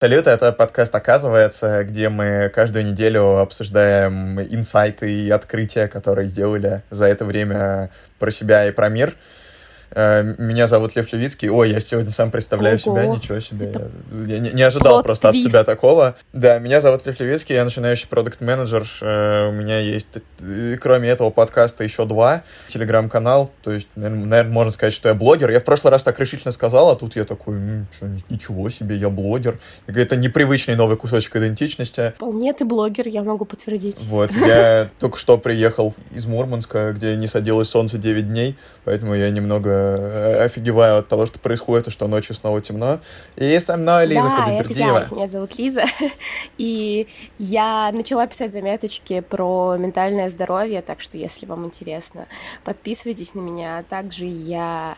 Салют, это подкаст «Оказывается», где мы каждую неделю обсуждаем инсайты и открытия, которые сделали за это время про себя и про мир. Э, меня зовут Лев Левицкий. Ой, я сегодня сам представляю Ого. себя, ничего себе. Это я не, не ожидал просто твист. от себя такого. Да, меня зовут Лев Левицкий, я начинающий продукт-менеджер. Э, у меня есть, э, кроме этого подкаста, еще два. Телеграм-канал, то есть, наверное, можно сказать, что я блогер. Я в прошлый раз так решительно сказал, а тут я такой, ничего себе, я блогер. Это непривычный новый кусочек идентичности. Вполне ты блогер, я могу подтвердить. Вот, я только что приехал из Мурманска, где не садилось солнце 9 дней, поэтому я немного Э, офигеваю от того, что происходит, и что ночью снова темно. И со мной Лиза да, Худобердиева. это я. Меня зовут Лиза. И я начала писать заметочки про ментальное здоровье, так что, если вам интересно, подписывайтесь на меня. Также я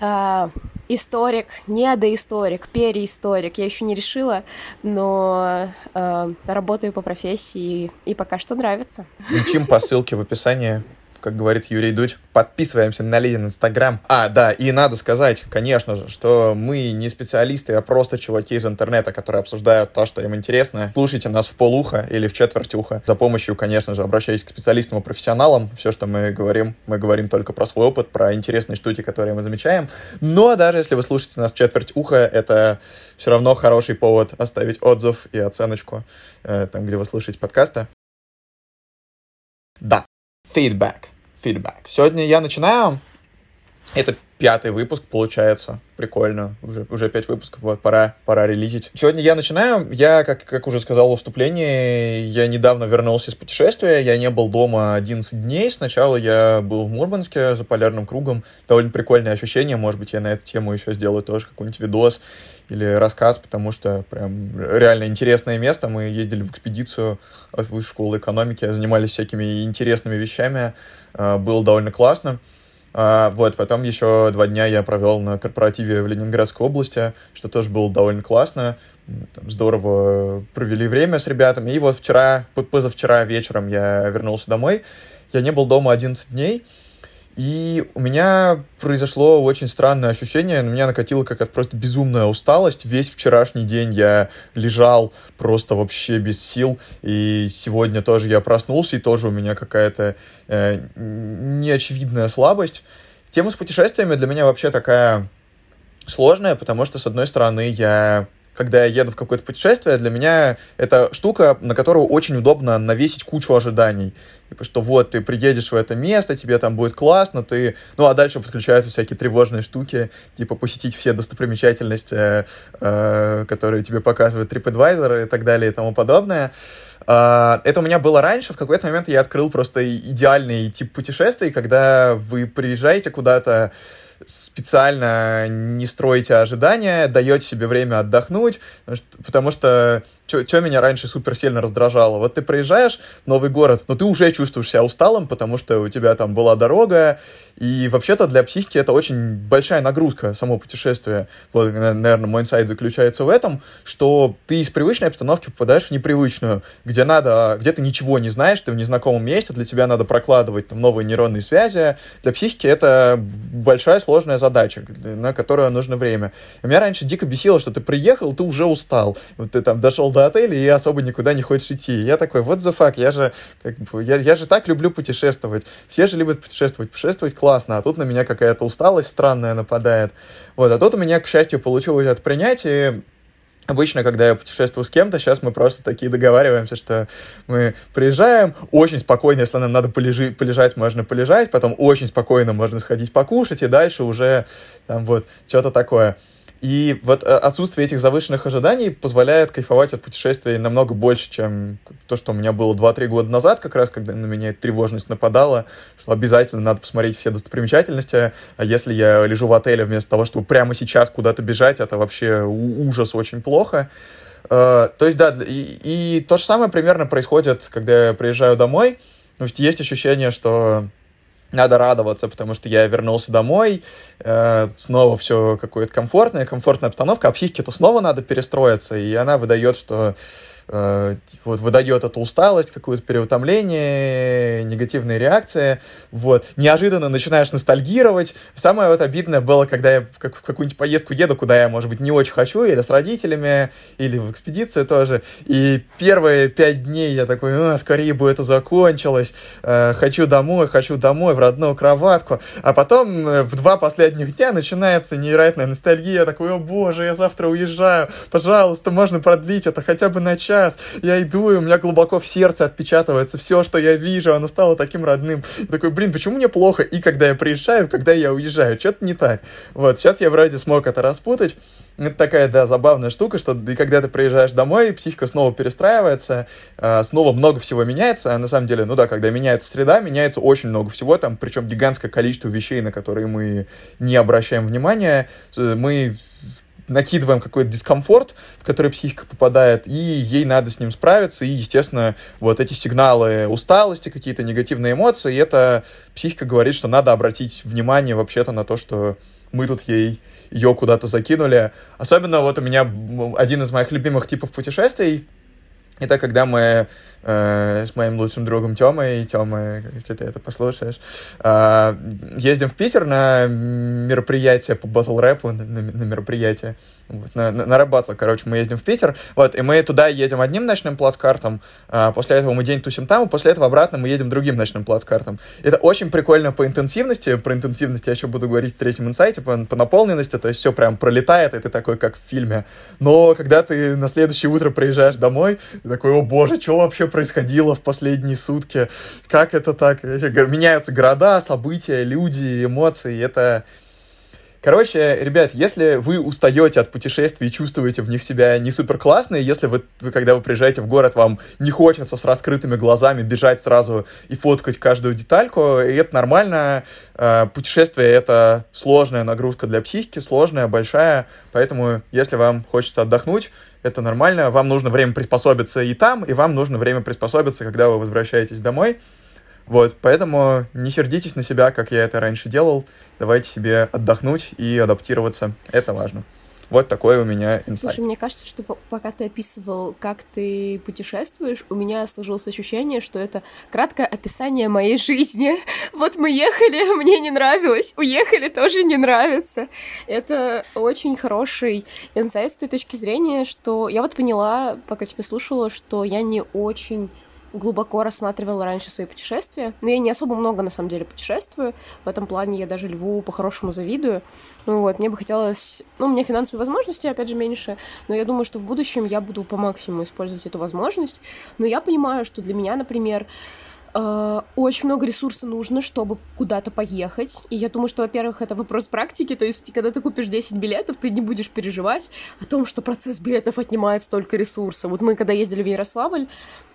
Uh, историк, не доисторик, переисторик, я еще не решила, но uh, работаю по профессии и пока что нравится. Включим по ссылке в описании как говорит Юрий Дудь, подписываемся на Лидин Инстаграм. А, да, и надо сказать, конечно же, что мы не специалисты, а просто чуваки из интернета, которые обсуждают то, что им интересно. Слушайте нас в полуха или в четверть уха. За помощью, конечно же, обращайтесь к специалистам и профессионалам. Все, что мы говорим, мы говорим только про свой опыт, про интересные штуки, которые мы замечаем. Но даже если вы слушаете нас в четверть уха, это все равно хороший повод оставить отзыв и оценочку э, там, где вы слушаете подкасты. Да, Feedback. Feedback. Сегодня я начинаю. Это пятый выпуск, получается. Прикольно. Уже, уже пять выпусков, вот, пора, пора релизить. Сегодня я начинаю. Я, как, как уже сказал в вступлении, я недавно вернулся из путешествия. Я не был дома 11 дней. Сначала я был в Мурманске за полярным кругом. Довольно прикольное ощущение. Может быть, я на эту тему еще сделаю тоже какой-нибудь видос или рассказ, потому что прям реально интересное место. Мы ездили в экспедицию от высшей школы экономики, занимались всякими интересными вещами. А, было довольно классно. А, вот, потом еще два дня я провел на корпоративе в Ленинградской области, что тоже было довольно классно. Там здорово провели время с ребятами. И вот вчера, позавчера вечером я вернулся домой. Я не был дома 11 дней. И у меня произошло очень странное ощущение, на меня накатила какая-то просто безумная усталость. Весь вчерашний день я лежал просто вообще без сил, и сегодня тоже я проснулся, и тоже у меня какая-то э, неочевидная слабость. Тема с путешествиями для меня вообще такая сложная, потому что, с одной стороны, я когда я еду в какое-то путешествие, для меня это штука, на которую очень удобно навесить кучу ожиданий. Типа, что вот, ты приедешь в это место, тебе там будет классно, ты... Ну, а дальше подключаются всякие тревожные штуки, типа посетить все достопримечательности, э, э, которые тебе показывает TripAdvisor и так далее и тому подобное. Uh, это у меня было раньше, в какой-то момент я открыл просто идеальный тип путешествий, когда вы приезжаете куда-то, специально не строите ожидания, даете себе время отдохнуть, потому что что меня раньше супер сильно раздражало? Вот ты проезжаешь новый город, но ты уже чувствуешь себя усталым, потому что у тебя там была дорога, и вообще-то для психики это очень большая нагрузка, само путешествие. Вот, наверное, мой инсайт заключается в этом, что ты из привычной обстановки попадаешь в непривычную, где надо, где ты ничего не знаешь, ты в незнакомом месте, для тебя надо прокладывать там новые нейронные связи. Для психики это большая сложная задача, на которую нужно время. И меня раньше дико бесило, что ты приехал, ты уже устал. Вот ты там дошел до отеля и особо никуда не хочешь идти. я такой, вот the fuck, я же, как бы, я, я же так люблю путешествовать. Все же любят путешествовать. Путешествовать классно, а тут на меня какая-то усталость странная нападает. Вот, а тут у меня, к счастью, получилось это принять, и Обычно, когда я путешествую с кем-то, сейчас мы просто такие договариваемся, что мы приезжаем, очень спокойно, если нам надо полежи, полежать, можно полежать, потом очень спокойно можно сходить покушать, и дальше уже там вот что-то такое. И вот э, отсутствие этих завышенных ожиданий позволяет кайфовать от путешествий намного больше, чем то, что у меня было 2-3 года назад, как раз, когда на меня эта тревожность нападала, что обязательно надо посмотреть все достопримечательности, а если я лежу в отеле вместо того, чтобы прямо сейчас куда-то бежать, это вообще ужас очень плохо. Uh, то есть, да, и, и то же самое примерно происходит, когда я приезжаю домой. То есть есть ощущение, что надо радоваться, потому что я вернулся домой, э, снова все какое-то комфортное, комфортная обстановка, а психике то снова надо перестроиться, и она выдает, что э, вот выдает эту усталость, какое-то переутомление, негативные реакции, вот, неожиданно начинаешь ностальгировать. Самое вот обидное было, когда я в какую-нибудь поездку еду, куда я, может быть, не очень хочу, или с родителями, или в экспедицию тоже, и первые пять дней я такой, а, скорее бы это закончилось, э, хочу домой, хочу домой, в родную кроватку, а потом э, в два последних дня начинается невероятная ностальгия, я такой, о боже, я завтра уезжаю, пожалуйста, можно продлить это хотя бы на час, я иду, и у меня глубоко в сердце отпечатывается все, что я вижу, оно стало таким родным, я такой, блин, почему мне плохо? И когда я приезжаю, когда я уезжаю, что-то не так, вот, сейчас я вроде смог это распутать, это такая, да, забавная штука, что и когда ты приезжаешь домой, психика снова перестраивается, э, снова много всего меняется, а на самом деле, ну да, когда меняется среда, меняется очень много всего, там, причем гигантское количество вещей, на которые мы не обращаем внимания, мы накидываем какой-то дискомфорт, в который психика попадает, и ей надо с ним справиться, и, естественно, вот эти сигналы усталости, какие-то негативные эмоции, это психика говорит, что надо обратить внимание вообще-то на то, что мы тут ей ее куда-то закинули. Особенно вот у меня один из моих любимых типов путешествий, это когда мы э, с моим лучшим другом Тёмой, Тёма, если ты это послушаешь, э, ездим в Питер на мероприятие по батл рэпу, на, на, мероприятие вот, на, на, на рэп короче, мы ездим в Питер, вот, и мы туда едем одним ночным плацкартом, а после этого мы день тусим там, и после этого обратно мы едем другим ночным плацкартом. Это очень прикольно по интенсивности, про интенсивность я еще буду говорить в третьем инсайте, по, по наполненности, то есть все прям пролетает, и ты такой, как в фильме. Но когда ты на следующее утро приезжаешь домой, ты такой, о боже, что вообще происходило в последние сутки, как это так? Меняются города, события, люди, эмоции, это Короче, ребят, если вы устаете от путешествий и чувствуете в них себя не супер классные, если вы, вы, когда вы приезжаете в город, вам не хочется с раскрытыми глазами бежать сразу и фоткать каждую детальку, и это нормально. Э, путешествие — это сложная нагрузка для психики, сложная, большая, поэтому если вам хочется отдохнуть, это нормально, вам нужно время приспособиться и там, и вам нужно время приспособиться, когда вы возвращаетесь домой. Вот, поэтому не сердитесь на себя, как я это раньше делал. Давайте себе отдохнуть и адаптироваться. Это важно. Вот такой у меня инсайт. Слушай, мне кажется, что пока ты описывал, как ты путешествуешь, у меня сложилось ощущение, что это краткое описание моей жизни. Вот мы ехали, мне не нравилось, уехали, тоже не нравится. Это очень хороший инсайт с той точки зрения, что я вот поняла, пока тебя слушала, что я не очень глубоко рассматривала раньше свои путешествия. Но я не особо много, на самом деле, путешествую. В этом плане я даже Льву по-хорошему завидую. Ну вот, мне бы хотелось... Ну, у меня финансовые возможности, опять же, меньше, но я думаю, что в будущем я буду по максимуму использовать эту возможность. Но я понимаю, что для меня, например, Uh, очень много ресурса нужно, чтобы куда-то поехать. И я думаю, что, во-первых, это вопрос практики. То есть, когда ты купишь 10 билетов, ты не будешь переживать о том, что процесс билетов отнимает столько ресурса. Вот мы, когда ездили в Ярославль,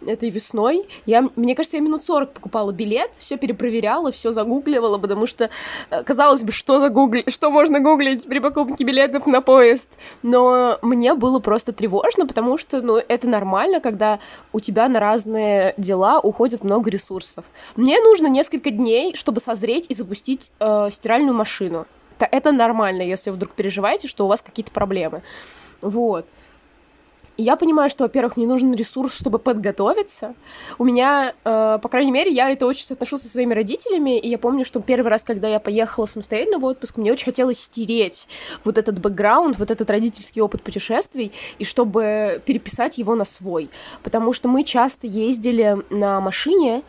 этой весной. Я, мне кажется, я минут 40 покупала билет, все перепроверяла, все загугливала, потому что, э, казалось бы, что загугли, что можно гуглить при покупке билетов на поезд. Но мне было просто тревожно, потому что, ну, это нормально, когда у тебя на разные дела уходит много ресурсов. Мне нужно несколько дней, чтобы созреть и запустить э, стиральную машину. Это нормально, если вдруг переживаете, что у вас какие-то проблемы. Вот. И я понимаю, что, во-первых, мне нужен ресурс, чтобы подготовиться. У меня, э, по крайней мере, я это очень соотношу со своими родителями, и я помню, что первый раз, когда я поехала самостоятельно в отпуск, мне очень хотелось стереть вот этот бэкграунд, вот этот родительский опыт путешествий, и чтобы переписать его на свой. Потому что мы часто ездили на машине,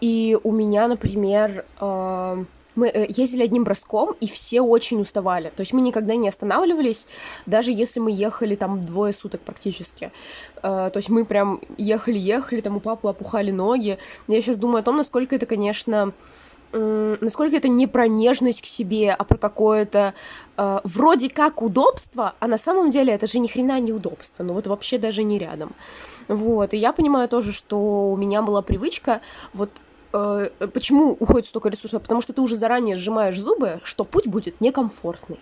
и у меня, например, э, мы э, ездили одним броском, и все очень уставали. То есть мы никогда не останавливались, даже если мы ехали там двое суток практически. Э, то есть мы прям ехали-ехали, там у папы опухали ноги. Я сейчас думаю о том, насколько это, конечно, насколько это не про нежность к себе, а про какое-то э, вроде как удобство, а на самом деле это же ни хрена не удобство, ну вот вообще даже не рядом. Вот, и я понимаю тоже, что у меня была привычка вот Э, почему уходит столько ресурсов? Потому что ты уже заранее сжимаешь зубы, что путь будет некомфортный.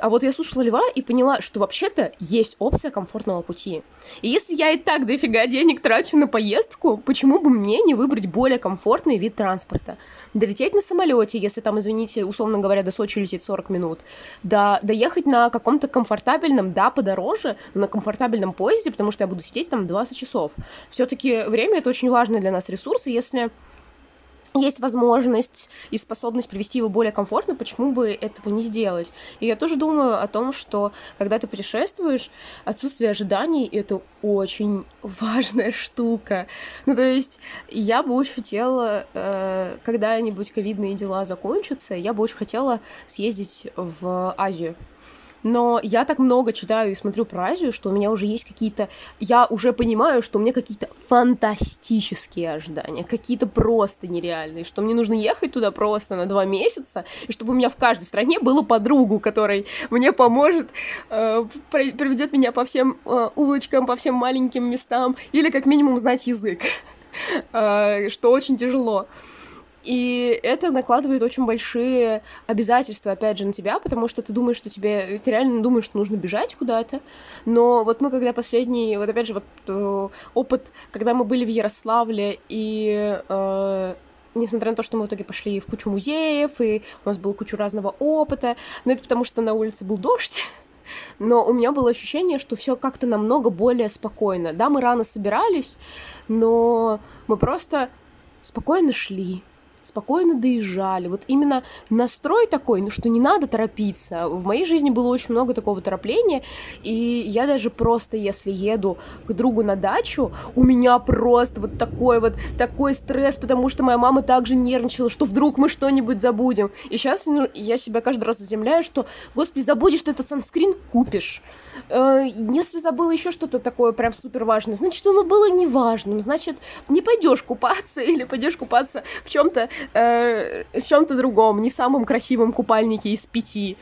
А вот я слушала Льва и поняла, что вообще-то есть опция комфортного пути. И если я и так дофига денег трачу на поездку, почему бы мне не выбрать более комфортный вид транспорта? Долететь на самолете, если там, извините, условно говоря, до Сочи лететь 40 минут, да, доехать на каком-то комфортабельном, да, подороже, но на комфортабельном поезде, потому что я буду сидеть там 20 часов. Все-таки время это очень важный для нас ресурс, и если есть возможность и способность привести его более комфортно, почему бы этого не сделать? И я тоже думаю о том, что когда ты путешествуешь, отсутствие ожиданий — это очень важная штука. Ну, то есть я бы очень хотела, э, когда-нибудь ковидные дела закончатся, я бы очень хотела съездить в Азию но я так много читаю и смотрю про Азию, что у меня уже есть какие-то... Я уже понимаю, что у меня какие-то фантастические ожидания, какие-то просто нереальные, что мне нужно ехать туда просто на два месяца, и чтобы у меня в каждой стране было подругу, которой мне поможет, э, проведет меня по всем э, улочкам, по всем маленьким местам, или как минимум знать язык, э, что очень тяжело. И это накладывает очень большие обязательства, опять же, на тебя, потому что ты думаешь, что тебе... Ты реально думаешь, что нужно бежать куда-то. Но вот мы, когда последний... Вот опять же, вот э, опыт, когда мы были в Ярославле, и... Э, несмотря на то, что мы в итоге пошли в кучу музеев, и у нас было кучу разного опыта, но это потому, что на улице был дождь, но у меня было ощущение, что все как-то намного более спокойно. Да, мы рано собирались, но мы просто спокойно шли, спокойно доезжали. Вот именно настрой такой, ну что не надо торопиться. В моей жизни было очень много такого торопления, и я даже просто, если еду к другу на дачу, у меня просто вот такой вот, такой стресс, потому что моя мама также нервничала, что вдруг мы что-нибудь забудем. И сейчас ну, я себя каждый раз заземляю, что, господи, забудешь ты этот санскрин, купишь. Э, если забыл еще что-то такое прям супер важное, значит, оно было неважным, значит, не пойдешь купаться или пойдешь купаться в чем-то э, чем-то другом, не в самом красивом купальнике из пяти.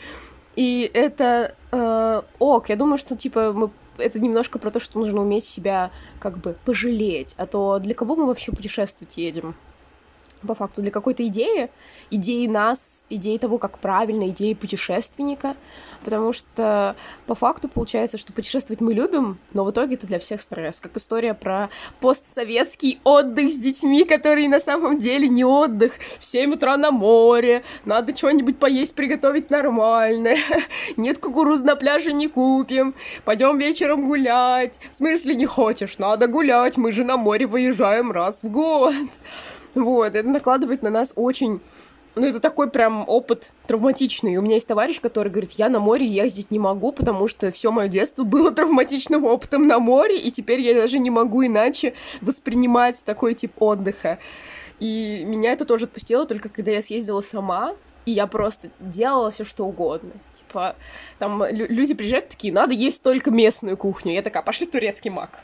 И это э, ок, я думаю, что типа мы это немножко про то, что нужно уметь себя как бы пожалеть, а то для кого мы вообще путешествовать едем? По факту для какой-то идеи, идеи нас, идеи того, как правильно, идеи путешественника, потому что по факту получается, что путешествовать мы любим, но в итоге это для всех стресс, как история про постсоветский отдых с детьми, который на самом деле не отдых, в 7 утра на море, надо что-нибудь поесть, приготовить нормальное, нет кукуруз на пляже не купим, пойдем вечером гулять, в смысле не хочешь, надо гулять, мы же на море выезжаем раз в год. Вот, это накладывает на нас очень ну, это такой прям опыт травматичный. У меня есть товарищ, который говорит, я на море ездить не могу, потому что все мое детство было травматичным опытом на море, и теперь я даже не могу иначе воспринимать такой тип отдыха. И меня это тоже отпустило только когда я съездила сама, и я просто делала все что угодно. Типа, там люди приезжают такие, надо есть только местную кухню. Я такая, пошли турецкий мак.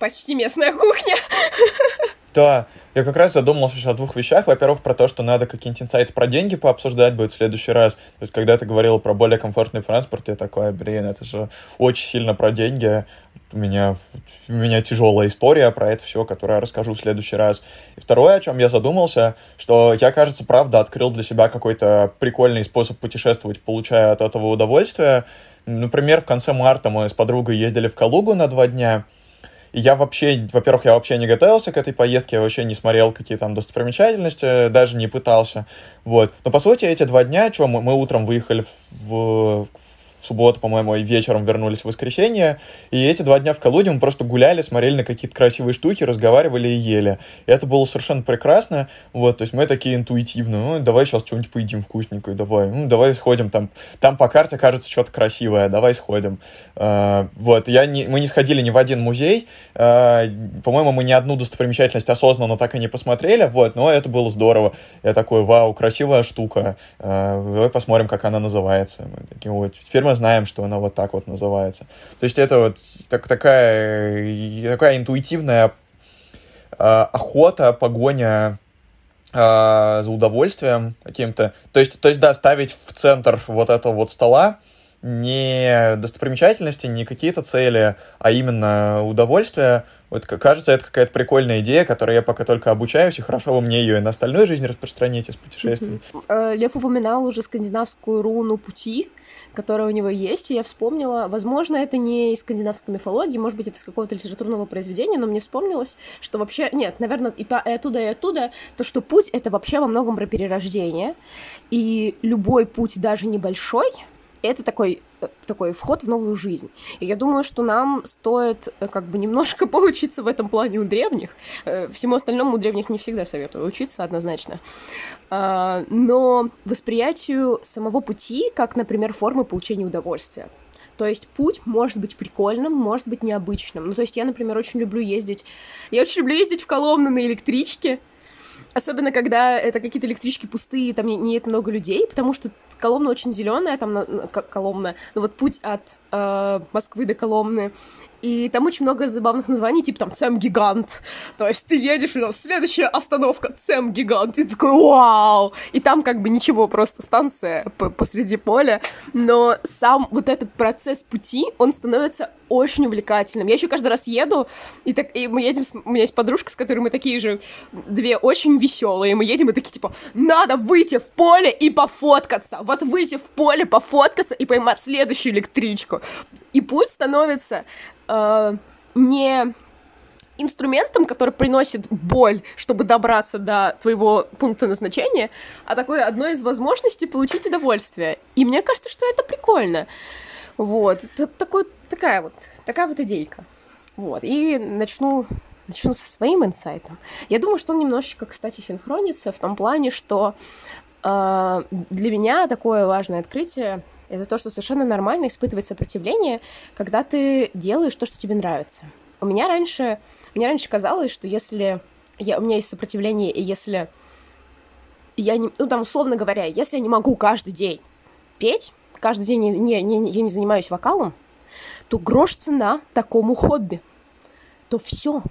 Почти местная кухня. Да, я как раз задумался о двух вещах. Во-первых, про то, что надо какие-нибудь инсайты про деньги пообсуждать будет в следующий раз. То есть, когда ты говорил про более комфортный транспорт, я такой, блин, это же очень сильно про деньги. У меня, у меня тяжелая история про это все, которую я расскажу в следующий раз. И второе, о чем я задумался, что я, кажется, правда открыл для себя какой-то прикольный способ путешествовать, получая от этого удовольствие. Например, в конце марта мы с подругой ездили в Калугу на два дня, я вообще, во-первых, я вообще не готовился к этой поездке, я вообще не смотрел какие там достопримечательности, даже не пытался. Вот. Но, по сути, эти два дня, что мы, мы утром выехали в, в субботу, по-моему, и вечером вернулись в воскресенье. И эти два дня в Калуге мы просто гуляли, смотрели на какие-то красивые штуки, разговаривали и ели. И это было совершенно прекрасно. Вот, то есть мы такие интуитивно, ну, давай сейчас что-нибудь поедим вкусненькое, давай, ну, давай сходим там. Там по карте кажется что-то красивое, давай сходим. Uh, вот, я не, мы не сходили ни в один музей. Uh, по-моему, мы ни одну достопримечательность осознанно так и не посмотрели, вот, но это было здорово. Я такой, вау, красивая штука. Uh, давай посмотрим, как она называется. Мы такие, вот, теперь мы знаем, что она вот так вот называется. То есть это вот так, такая, такая интуитивная э, охота, погоня э, за удовольствием каким-то. То есть, то есть, да, ставить в центр вот этого вот стола не достопримечательности, не какие-то цели, а именно удовольствие. Вот кажется, это какая-то прикольная идея, которой я пока только обучаюсь, и хорошо бы мне ее и на остальную жизнь распространить из путешествий. Э, Лев упоминал уже скандинавскую руну пути, которая у него есть, и я вспомнила, возможно, это не из скандинавской мифологии, может быть, это из какого-то литературного произведения, но мне вспомнилось, что вообще, нет, наверное, и, та, и оттуда, и оттуда, то, что путь — это вообще во многом про перерождение, и любой путь, даже небольшой, это такой э, такой вход в новую жизнь. И я думаю, что нам стоит э, как бы немножко поучиться в этом плане у древних. Э, всему остальному у древних не всегда советую учиться однозначно. А, но восприятию самого пути, как, например, формы получения удовольствия. То есть путь может быть прикольным, может быть необычным. Ну, то есть я, например, очень люблю ездить... Я очень люблю ездить в Коломну на электричке, Особенно, когда это какие-то электрички пустые, там не, нет много людей, потому что Коломна очень зеленая, там на, на, Коломна, но вот путь от э, Москвы до Коломны, и там очень много забавных названий, типа там Цем Гигант. То есть ты едешь, и там следующая остановка Цем Гигант. И ты такой, вау! И там как бы ничего, просто станция посреди поля. Но сам вот этот процесс пути, он становится очень увлекательным. Я еще каждый раз еду, и, так, и мы едем, с, у меня есть подружка, с которой мы такие же, две очень веселые. Мы едем и такие, типа, надо выйти в поле и пофоткаться. Вот выйти в поле, пофоткаться и поймать следующую электричку. И путь становится э, не инструментом, который приносит боль, чтобы добраться до твоего пункта назначения, а такой одной из возможностей получить удовольствие. И мне кажется, что это прикольно. Вот. Это такой, такая вот, такая вот идейка. Вот. И начну, начну со своим инсайтом. Я думаю, что он немножечко, кстати, синхронится в том плане, что э, для меня такое важное открытие это то, что совершенно нормально испытывать сопротивление, когда ты делаешь то, что тебе нравится. У меня раньше, мне раньше казалось, что если я, у меня есть сопротивление, и если я не, ну там условно говоря, если я не могу каждый день петь, каждый день не, не, не, я не занимаюсь вокалом, то грош цена такому хобби. То все,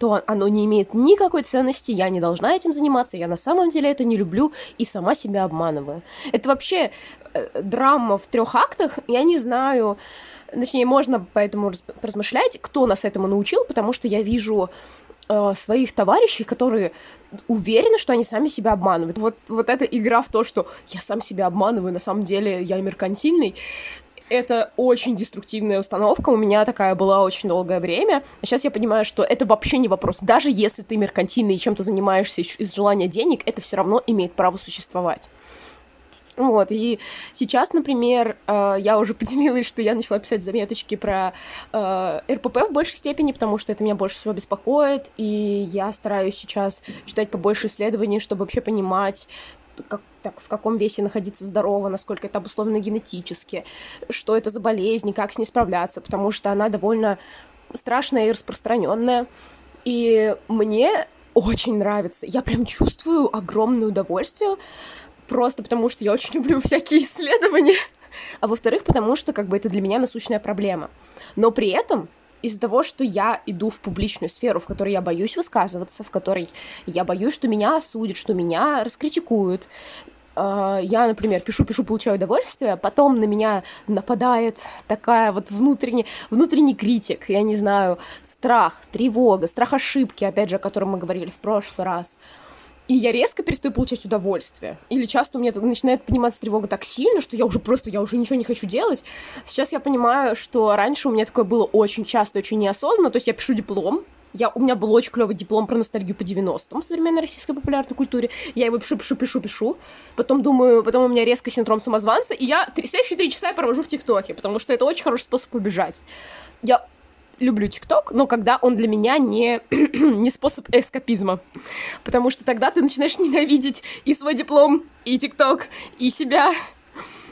то оно не имеет никакой ценности, я не должна этим заниматься, я на самом деле это не люблю и сама себя обманываю. Это вообще э, драма в трех актах, я не знаю, точнее, можно поэтому размышлять, кто нас этому научил, потому что я вижу э, своих товарищей, которые уверены, что они сами себя обманывают. Вот, вот эта игра в то, что я сам себя обманываю, на самом деле я меркантильный, это очень деструктивная установка, у меня такая была очень долгое время, а сейчас я понимаю, что это вообще не вопрос. Даже если ты меркантильный и чем-то занимаешься из желания денег, это все равно имеет право существовать. Вот, и сейчас, например, э, я уже поделилась, что я начала писать заметочки про э, РПП в большей степени, потому что это меня больше всего беспокоит, и я стараюсь сейчас читать побольше исследований, чтобы вообще понимать, как, так, в каком весе находиться здорово, насколько это обусловлено генетически, что это за болезнь, как с ней справляться, потому что она довольно страшная и распространенная. И мне очень нравится. Я прям чувствую огромное удовольствие, просто потому что я очень люблю всякие исследования, а во-вторых, потому что как бы это для меня насущная проблема. Но при этом из-за того, что я иду в публичную сферу, в которой я боюсь высказываться, в которой я боюсь, что меня осудят, что меня раскритикуют, а, я, например, пишу, пишу, получаю удовольствие, потом на меня нападает такая вот внутренний, внутренний критик, я не знаю, страх, тревога, страх ошибки, опять же, о котором мы говорили в прошлый раз. И я резко перестаю получать удовольствие. Или часто у меня начинает подниматься тревога так сильно, что я уже просто, я уже ничего не хочу делать. Сейчас я понимаю, что раньше у меня такое было очень часто, очень неосознанно. То есть я пишу диплом, я, у меня был очень клевый диплом про ностальгию по 90-м в современной российской популярной культуре. Я его пишу, пишу, пишу, пишу. Потом думаю, потом у меня резко синдром самозванца, и я следующие три часа я провожу в ТикТоке, потому что это очень хороший способ убежать. Я люблю ТикТок, но когда он для меня не, не способ эскапизма. Потому что тогда ты начинаешь ненавидеть и свой диплом, и ТикТок, и себя.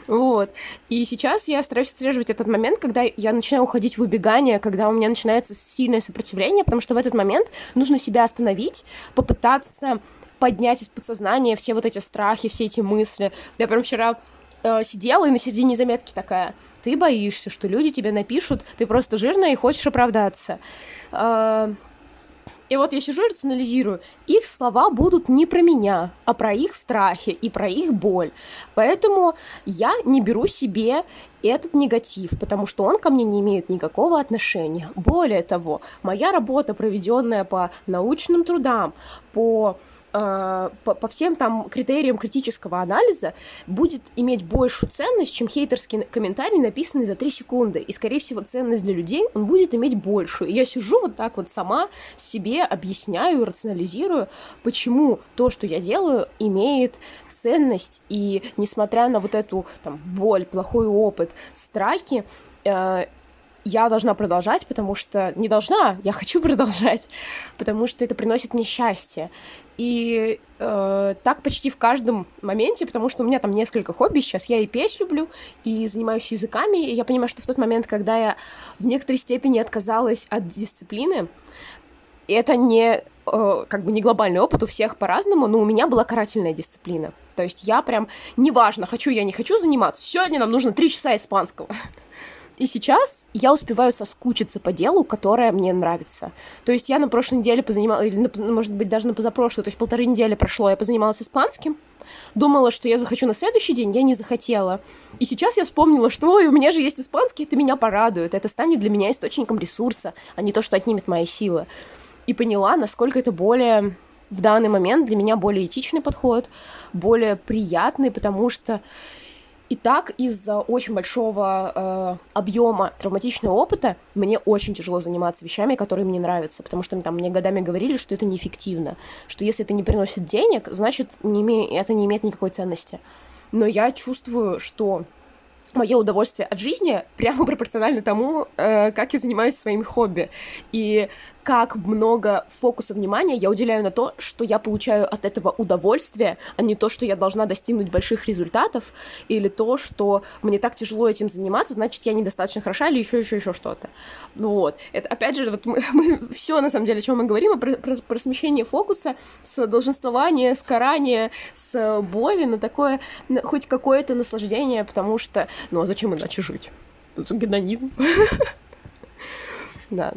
Вот. И сейчас я стараюсь отслеживать этот момент, когда я начинаю уходить в убегание, когда у меня начинается сильное сопротивление, потому что в этот момент нужно себя остановить, попытаться поднять из подсознания все вот эти страхи, все эти мысли. Я прям вчера э, сидела и на середине заметки такая, ты боишься, что люди тебе напишут, ты просто жирная и хочешь оправдаться. Э, И вот я сижу и рационализирую. Их слова будут не про меня, а про их страхи и про их боль. Поэтому я не беру себе этот негатив, потому что он ко мне не имеет никакого отношения. Более того, моя работа, проведенная по научным трудам, по Э, по, всем там критериям критического анализа будет иметь большую ценность, чем хейтерский комментарий, написанный за 3 секунды. И, скорее всего, ценность для людей он будет иметь большую. И я сижу вот так вот сама себе объясняю, рационализирую, почему то, что я делаю, имеет ценность. И несмотря на вот эту там боль, плохой опыт, страхи, э, я должна продолжать, потому что не должна, я хочу продолжать, потому что это приносит мне счастье. И э, так почти в каждом моменте, потому что у меня там несколько хобби сейчас. Я и петь люблю, и занимаюсь языками. И я понимаю, что в тот момент, когда я в некоторой степени отказалась от дисциплины, это не э, как бы не глобальный опыт, у всех по-разному, но у меня была карательная дисциплина. То есть я прям, неважно, хочу я, не хочу заниматься, сегодня нам нужно три часа испанского. И сейчас я успеваю соскучиться по делу, которое мне нравится. То есть я на прошлой неделе позанималась, или, может быть, даже на позапрошлой, то есть полторы недели прошло, я позанималась испанским, думала, что я захочу на следующий день, я не захотела. И сейчас я вспомнила, что ой, у меня же есть испанский, это меня порадует, это станет для меня источником ресурса, а не то, что отнимет мои силы. И поняла, насколько это более в данный момент для меня более этичный подход, более приятный, потому что и так из-за очень большого э, объема травматичного опыта мне очень тяжело заниматься вещами, которые мне нравятся, потому что там мне годами говорили, что это неэффективно, что если это не приносит денег, значит не име... это не имеет никакой ценности. Но я чувствую, что мое удовольствие от жизни прямо пропорционально тому, э, как я занимаюсь своим хобби. И как много фокуса внимания я уделяю на то, что я получаю от этого удовольствие, а не то, что я должна достигнуть больших результатов, или то, что мне так тяжело этим заниматься, значит, я недостаточно хороша, или еще, еще, еще что-то. Ну вот. Это, опять же, вот мы, мы все, на самом деле, о чем мы говорим, про, про, про смещение фокуса с долженствования, с карания, с боли на такое, на хоть какое-то наслаждение, потому что, ну, а зачем иначе жить? Гедонизм. Да.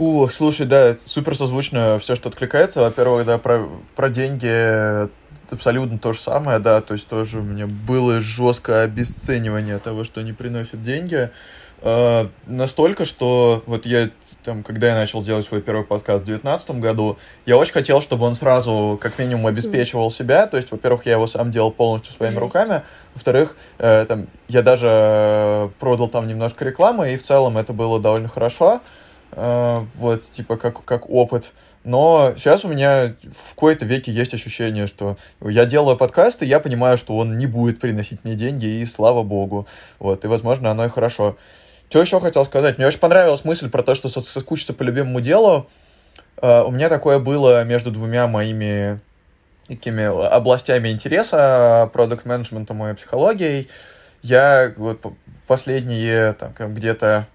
У, слушай, да, супер созвучно все, что откликается. Во-первых, да, про, про деньги абсолютно то же самое, да, то есть тоже у меня было жесткое обесценивание того, что не приносит деньги. Э, настолько, что вот я там, когда я начал делать свой первый подкаст в 2019 году, я очень хотел, чтобы он сразу, как минимум, обеспечивал себя. То есть, во-первых, я его сам делал полностью своими Жесть. руками. Во-вторых, э, там, я даже продал там немножко рекламы, и в целом это было довольно хорошо. Э, вот, типа, как, как опыт. Но сейчас у меня в какой-то веке есть ощущение, что я делаю подкаст, и я понимаю, что он не будет приносить мне деньги, и слава богу. Вот, и, возможно, оно и хорошо. Что еще хотел сказать? Мне очень понравилась мысль про то, что соскучиться по любимому делу. Uh, у меня такое было между двумя моими такими областями интереса, продукт менеджментом и психологией. Я вот последние там где-то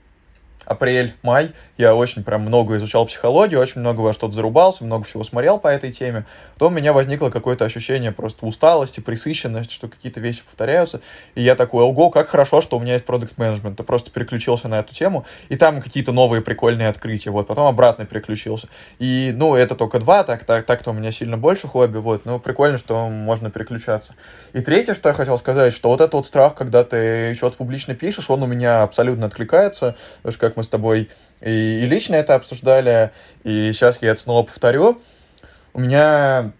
апрель-май я очень прям много изучал психологию, очень много во что-то зарубался, много всего смотрел по этой теме, то у меня возникло какое-то ощущение просто усталости, присыщенности, что какие-то вещи повторяются, и я такой, ого, как хорошо, что у меня есть продукт менеджмент, я просто переключился на эту тему, и там какие-то новые прикольные открытия, вот, потом обратно переключился, и, ну, это только два, так, так, так-то у меня сильно больше хобби, вот, ну, прикольно, что можно переключаться. И третье, что я хотел сказать, что вот этот вот страх, когда ты что-то публично пишешь, он у меня абсолютно откликается, потому что как мы с тобой и, и лично это обсуждали, и сейчас я это снова повторю. У меня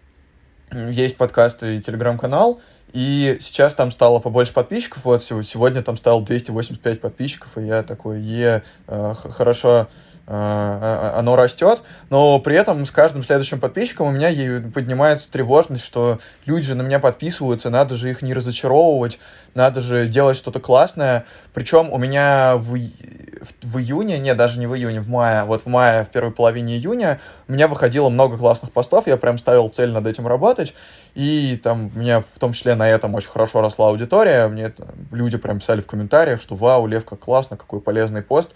есть подкаст и телеграм-канал, и сейчас там стало побольше подписчиков. Вот сегодня там стало 285 подписчиков, и я такой, е, э, хорошо, оно растет, но при этом с каждым следующим подписчиком у меня поднимается тревожность, что люди же на меня подписываются, надо же их не разочаровывать, надо же делать что-то классное. Причем у меня в в июне, не, даже не в июне, в мае, вот в мае, в первой половине июня у меня выходило много классных постов, я прям ставил цель над этим работать, и там меня в том числе на этом очень хорошо росла аудитория, мне люди прям писали в комментариях, что вау, Лев, как классно, какой полезный пост.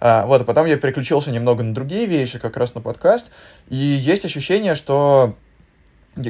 А, вот, а потом я переключился немного на другие вещи, как раз на подкаст, и есть ощущение, что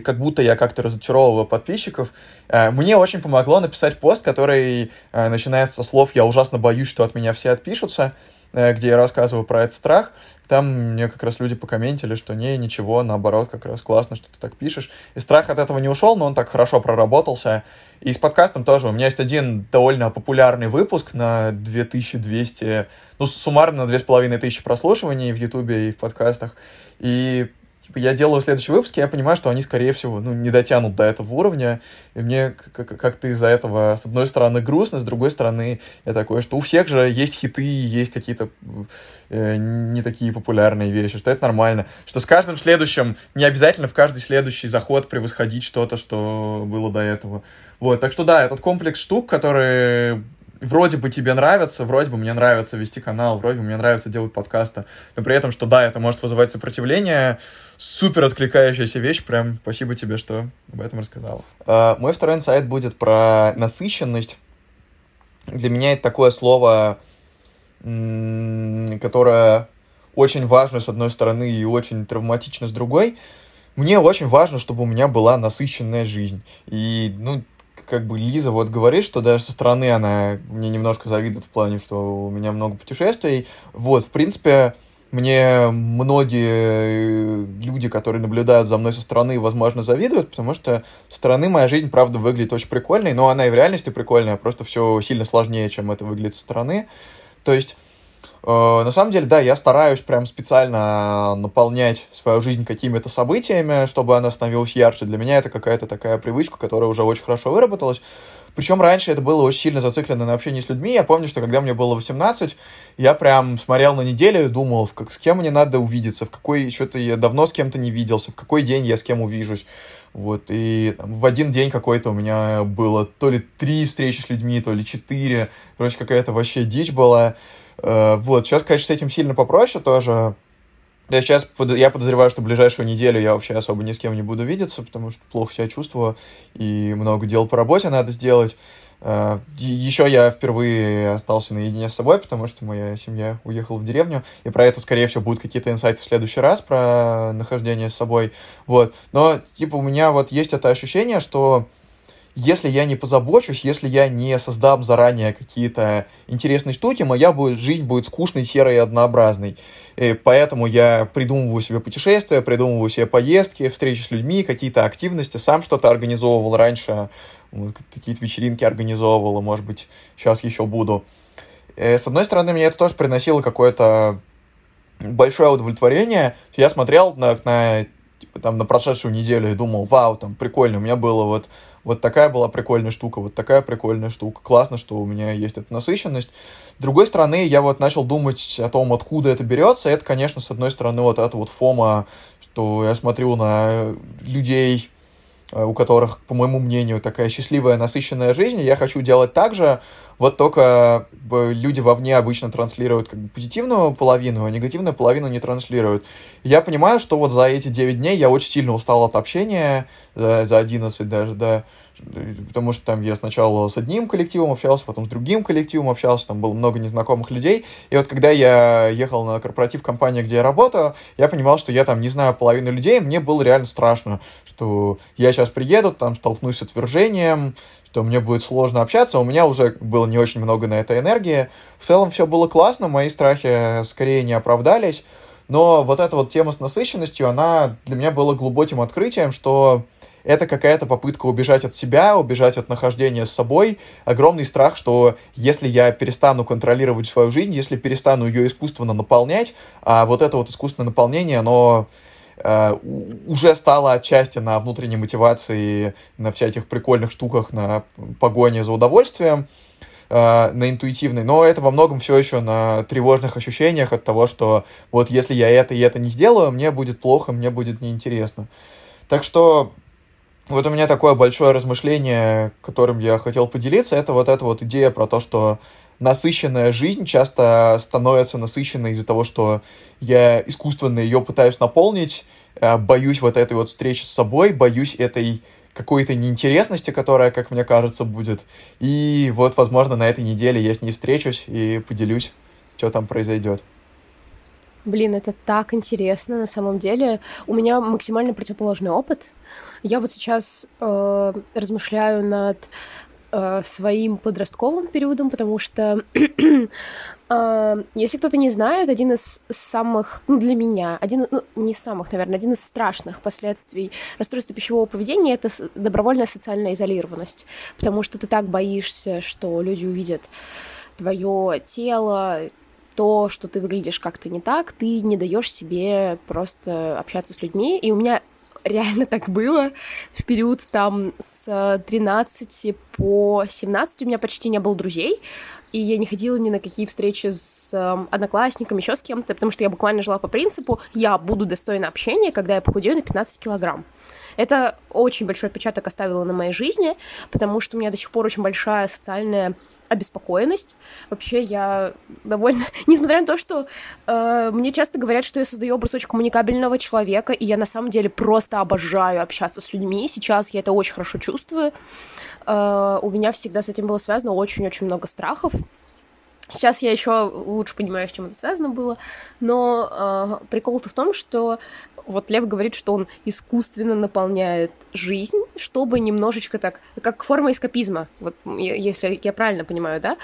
как будто я как-то разочаровываю подписчиков. Э, мне очень помогло написать пост, который э, начинается со слов «Я ужасно боюсь, что от меня все отпишутся», где я рассказываю про этот страх, там мне как раз люди покомментили, что не, ничего, наоборот, как раз классно, что ты так пишешь. И страх от этого не ушел, но он так хорошо проработался. И с подкастом тоже. У меня есть один довольно популярный выпуск на 2200, ну, суммарно на 2500 прослушиваний в Ютубе и в подкастах. И типа, я делаю следующий выпуск, и я понимаю, что они, скорее всего, ну, не дотянут до этого уровня, и мне как-то из-за этого, с одной стороны, грустно, с другой стороны, я такой, что у всех же есть хиты, есть какие-то э, не такие популярные вещи, что это нормально, что с каждым следующим, не обязательно в каждый следующий заход превосходить что-то, что было до этого. Вот, так что да, этот комплекс штук, которые вроде бы тебе нравится, вроде бы мне нравится вести канал, вроде бы мне нравится делать подкасты, но при этом, что да, это может вызывать сопротивление, супер откликающаяся вещь, прям спасибо тебе, что об этом рассказал. Uh, мой второй инсайт будет про насыщенность. Для меня это такое слово, которое очень важно с одной стороны и очень травматично с другой. Мне очень важно, чтобы у меня была насыщенная жизнь. И, ну, как бы Лиза вот говорит, что даже со стороны она мне немножко завидует в плане, что у меня много путешествий. Вот, в принципе, мне многие люди, которые наблюдают за мной со стороны, возможно, завидуют, потому что со стороны моя жизнь, правда, выглядит очень прикольной, но она и в реальности прикольная, просто все сильно сложнее, чем это выглядит со стороны. То есть Э, на самом деле, да, я стараюсь прям специально наполнять свою жизнь какими-то событиями, чтобы она становилась ярче. Для меня это какая-то такая привычка, которая уже очень хорошо выработалась. Причем раньше это было очень сильно зациклено на общении с людьми. Я помню, что когда мне было 18, я прям смотрел на неделю и думал, как, с кем мне надо увидеться, в какой... Что-то я давно с кем-то не виделся, в какой день я с кем увижусь. Вот, и там, в один день какой-то у меня было то ли три встречи с людьми, то ли четыре. Короче, какая-то вообще дичь была. Э, вот, сейчас, конечно, с этим сильно попроще тоже. Я сейчас я подозреваю, что ближайшую неделю я вообще особо ни с кем не буду видеться, потому что плохо себя чувствую, и много дел по работе надо сделать. Uh, еще я впервые остался наедине с собой, потому что моя семья уехала в деревню, и про это, скорее всего, будут какие-то инсайты в следующий раз, про нахождение с собой, вот. Но, типа, у меня вот есть это ощущение, что если я не позабочусь, если я не создам заранее какие-то интересные штуки, моя будет, жизнь будет скучной, серой и однообразной. И поэтому я придумываю себе путешествия, придумываю себе поездки, встречи с людьми, какие-то активности, сам что-то организовывал раньше, какие-то вечеринки организовывал, может быть, сейчас еще буду. И, с одной стороны, мне это тоже приносило какое-то большое удовлетворение. Я смотрел на, на, типа, там, на прошедшую неделю и думал, вау, там прикольно, у меня было вот вот такая была прикольная штука, вот такая прикольная штука. Классно, что у меня есть эта насыщенность. С другой стороны, я вот начал думать о том, откуда это берется. Это, конечно, с одной стороны, вот это вот фома, что я смотрю на людей, у которых, по моему мнению, такая счастливая, насыщенная жизнь, я хочу делать так же, вот только люди вовне обычно транслируют как бы позитивную половину, а негативную половину не транслируют. Я понимаю, что вот за эти 9 дней я очень сильно устал от общения, за, за 11 даже, да, потому что там я сначала с одним коллективом общался, потом с другим коллективом общался, там было много незнакомых людей, и вот когда я ехал на корпоратив компании, где я работаю, я понимал, что я там не знаю половину людей, мне было реально страшно, что я сейчас приеду, там столкнусь с отвержением, что мне будет сложно общаться, у меня уже было не очень много на это энергии. В целом все было классно, мои страхи скорее не оправдались, но вот эта вот тема с насыщенностью, она для меня была глубоким открытием, что это какая-то попытка убежать от себя, убежать от нахождения с собой. Огромный страх, что если я перестану контролировать свою жизнь, если перестану ее искусственно наполнять, а вот это вот искусственное наполнение, оно э, уже стало отчасти на внутренней мотивации, на всяких прикольных штуках, на погоне за удовольствием, э, на интуитивной, но это во многом все еще на тревожных ощущениях от того, что вот если я это и это не сделаю, мне будет плохо, мне будет неинтересно. Так что вот у меня такое большое размышление, которым я хотел поделиться, это вот эта вот идея про то, что насыщенная жизнь часто становится насыщенной из-за того, что я искусственно ее пытаюсь наполнить, э, боюсь вот этой вот встречи с собой, боюсь этой какой-то неинтересности, которая, как мне кажется, будет. И вот, возможно, на этой неделе я с ней встречусь и поделюсь, что там произойдет. Блин, это так интересно на самом деле. У меня максимально противоположный опыт. Я вот сейчас э, размышляю над э, своим подростковым периодом, потому что э, если кто-то не знает, один из самых, ну, для меня, один, ну, не самых, наверное, один из страшных последствий расстройства пищевого поведения — это добровольная социальная изолированность, потому что ты так боишься, что люди увидят твое тело, то, что ты выглядишь как-то не так, ты не даешь себе просто общаться с людьми. И у меня реально так было. В период там с 13 по 17 у меня почти не было друзей, и я не ходила ни на какие встречи с э, одноклассниками, еще с кем-то, потому что я буквально жила по принципу «я буду достойна общения, когда я похудею на 15 килограмм». Это очень большой отпечаток оставило на моей жизни, потому что у меня до сих пор очень большая социальная обеспокоенность. Вообще я довольно... Несмотря на то, что э, мне часто говорят, что я создаю образ очень коммуникабельного человека, и я на самом деле просто обожаю общаться с людьми. Сейчас я это очень хорошо чувствую. Э, у меня всегда с этим было связано очень-очень много страхов. Сейчас я еще лучше понимаю, с чем это связано было, но э, прикол-то в том, что вот Лев говорит, что он искусственно наполняет жизнь, чтобы немножечко так, как форма эскапизма, вот если я правильно понимаю, да,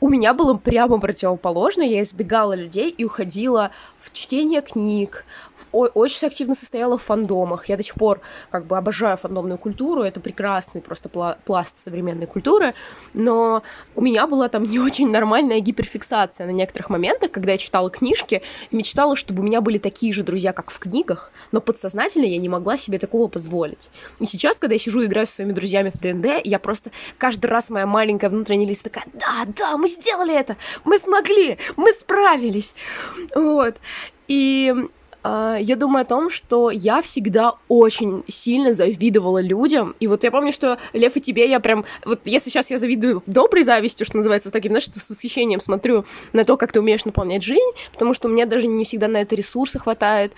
у меня было прямо противоположно. Я избегала людей и уходила в чтение книг, очень активно состояла в фандомах. Я до сих пор как бы обожаю фандомную культуру, это прекрасный просто пласт современной культуры, но у меня была там не очень нормальная гиперфиксация на некоторых моментах, когда я читала книжки и мечтала, чтобы у меня были такие же друзья, как в книгах, но подсознательно я не могла себе такого позволить. И сейчас, когда я сижу и играю со своими друзьями в ДНД, я просто каждый раз моя маленькая внутренняя лист такая, да, да, мы сделали это, мы смогли, мы справились. Вот. И я думаю о том, что я всегда очень сильно завидовала людям. И вот я помню, что, Лев, и тебе я прям... Вот если сейчас я завидую доброй завистью, что называется, с таким, знаешь, с восхищением смотрю на то, как ты умеешь наполнять жизнь, потому что у меня даже не всегда на это ресурсы хватает.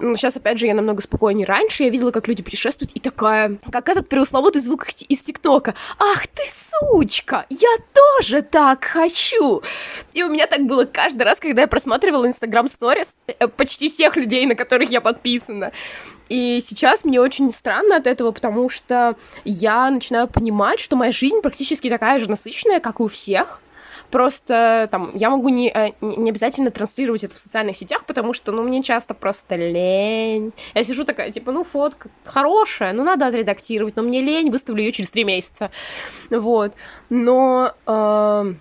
Но сейчас, опять же, я намного спокойнее. Раньше я видела, как люди путешествуют, и такая, как этот преусловутый звук из ТикТока. Ах ты сучка! Я тоже так хочу! И у меня так было каждый раз, когда я просматривала Инстаграм Сторис, э, почти всех людей, на которых я подписана. И сейчас мне очень странно от этого, потому что я начинаю понимать, что моя жизнь практически такая же насыщенная, как и у всех. Просто там я могу не, э, не обязательно транслировать это в социальных сетях, потому что, ну, мне часто просто лень. Я сижу такая, типа, ну, фотка хорошая, ну, надо отредактировать, но мне лень, выставлю ее через три месяца. Вот. Но... Э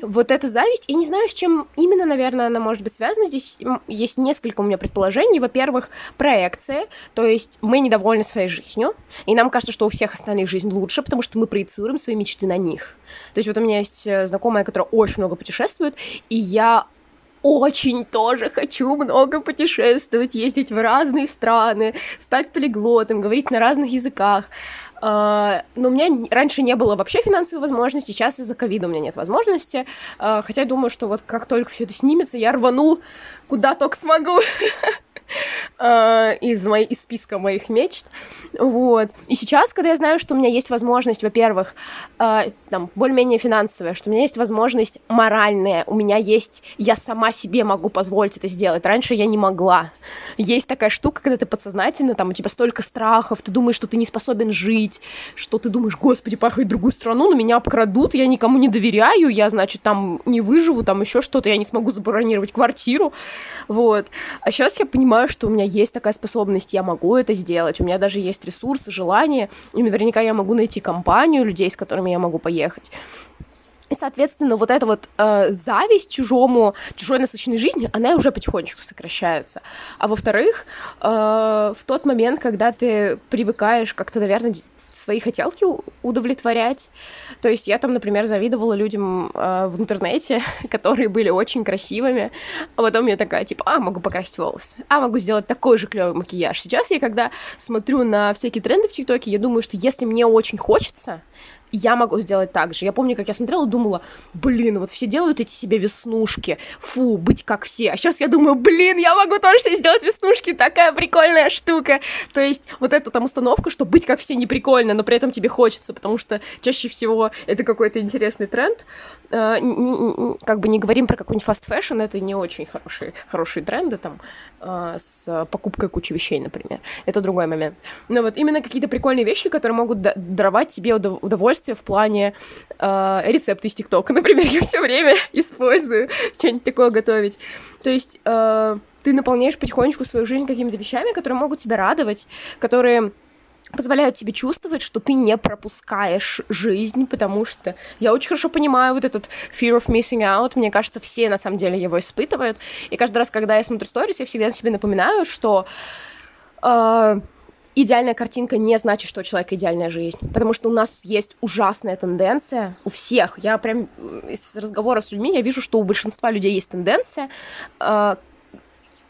вот эта зависть, я не знаю, с чем именно, наверное, она может быть связана. Здесь есть несколько у меня предположений. Во-первых, проекция, то есть мы недовольны своей жизнью, и нам кажется, что у всех остальных жизнь лучше, потому что мы проецируем свои мечты на них. То есть вот у меня есть э, знакомая, которая очень много путешествует, и я очень тоже хочу много путешествовать, ездить в разные страны, стать полиглотом, говорить на разных языках. Uh, но у меня раньше не было вообще финансовой возможности, сейчас из-за ковида у меня нет возможности. Uh, хотя я думаю, что вот как только все это снимется, я рвану куда только смогу. Э, из, моей, из списка моих мечт. Вот. И сейчас, когда я знаю, что у меня есть возможность, во-первых, э, там, более-менее финансовая, что у меня есть возможность моральная, у меня есть, я сама себе могу позволить это сделать. Раньше я не могла. Есть такая штука, когда ты подсознательно, там, у тебя столько страхов, ты думаешь, что ты не способен жить, что ты думаешь, господи, поехать в другую страну, но меня обкрадут, я никому не доверяю, я, значит, там не выживу, там еще что-то, я не смогу забронировать квартиру. Вот. А сейчас я понимаю, что у меня есть такая способность, я могу это сделать, у меня даже есть ресурсы, желание, и наверняка я могу найти компанию людей, с которыми я могу поехать. И, соответственно, вот эта вот э, зависть чужому, чужой насыщенной жизни, она уже потихонечку сокращается. А во-вторых, э, в тот момент, когда ты привыкаешь как-то, наверное, свои хотелки удовлетворять. То есть я там, например, завидовала людям э, в интернете, которые были очень красивыми, а потом я такая, типа, а, могу покрасить волосы, а, могу сделать такой же клевый макияж. Сейчас я, когда смотрю на всякие тренды в ТикТоке, я думаю, что если мне очень хочется, я могу сделать так же. Я помню, как я смотрела, думала, блин, вот все делают эти себе веснушки, фу, быть как все. А сейчас я думаю, блин, я могу тоже себе сделать веснушки, такая прикольная штука. То есть вот эта там установка, что быть как все не прикольно, но при этом тебе хочется, потому что чаще всего это какой-то интересный тренд. Э, как бы не говорим про какой-нибудь fast fashion, это не очень хорошие, хорошие тренды там э, с покупкой кучи вещей, например. Это другой момент. Но вот именно какие-то прикольные вещи, которые могут даровать тебе удовольствие удовольствие в плане э, рецепты из ТикТока, например, я все время использую что-нибудь такое готовить. То есть э, ты наполняешь потихонечку свою жизнь какими-то вещами, которые могут тебя радовать, которые позволяют тебе чувствовать, что ты не пропускаешь жизнь, потому что я очень хорошо понимаю вот этот fear of missing out, мне кажется, все на самом деле его испытывают, и каждый раз, когда я смотрю сторис, я всегда себе напоминаю, что э, идеальная картинка не значит, что у человека идеальная жизнь, потому что у нас есть ужасная тенденция, у всех, я прям из разговора с людьми, я вижу, что у большинства людей есть тенденция э,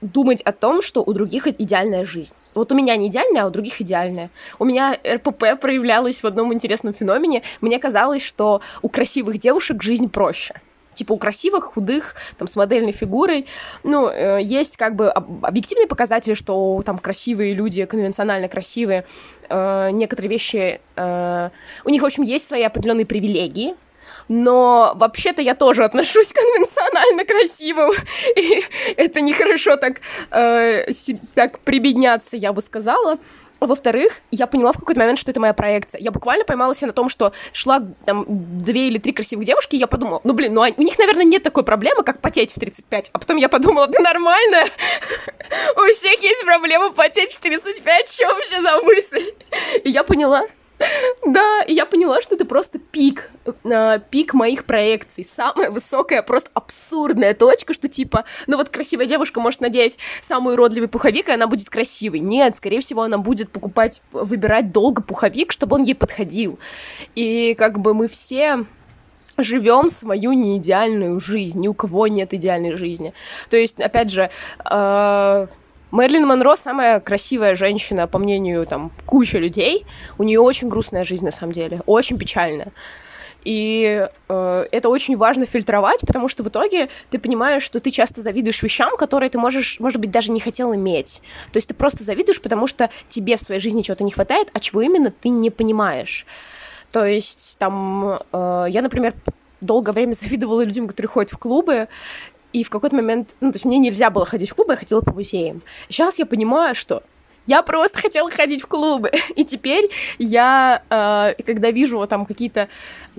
думать о том, что у других идеальная жизнь. Вот у меня не идеальная, а у других идеальная. У меня РПП проявлялось в одном интересном феномене. Мне казалось, что у красивых девушек жизнь проще типа у красивых, худых, там, с модельной фигурой, ну, э, есть как бы объективные показатели, что там красивые люди, конвенционально красивые, э, некоторые вещи, э, у них, в общем, есть свои определенные привилегии, но вообще-то я тоже отношусь конвенционально красивым, и это нехорошо так, э, так прибедняться, я бы сказала. Во-вторых, я поняла в какой-то момент, что это моя проекция. Я буквально поймала себя на том, что шла там две или три красивых девушки, и я подумала, ну блин, ну у них, наверное, нет такой проблемы, как потеть в 35. А потом я подумала, да нормально, у всех есть проблема потеть в 35, что вообще за мысль? И я поняла, да, и я поняла, что это просто пик, э, пик моих проекций. Самая высокая, просто абсурдная точка, что типа, ну вот красивая девушка может надеть самый уродливый пуховик, и она будет красивой. Нет, скорее всего, она будет покупать, выбирать долго пуховик, чтобы он ей подходил. И как бы мы все живем свою неидеальную жизнь, ни у кого нет идеальной жизни. То есть, опять же, э Мэрилин Монро самая красивая женщина, по мнению там кучи людей. У нее очень грустная жизнь на самом деле, очень печальная. И э, это очень важно фильтровать, потому что в итоге ты понимаешь, что ты часто завидуешь вещам, которые ты можешь, может быть, даже не хотел иметь. То есть ты просто завидуешь, потому что тебе в своей жизни чего-то не хватает, а чего именно ты не понимаешь. То есть там э, я, например, долгое время завидовала людям, которые ходят в клубы, и в какой-то момент, ну, то есть мне нельзя было ходить в клубы, я ходила по музеям. Сейчас я понимаю, что я просто хотела ходить в клубы. И теперь я, э, когда вижу там какие-то,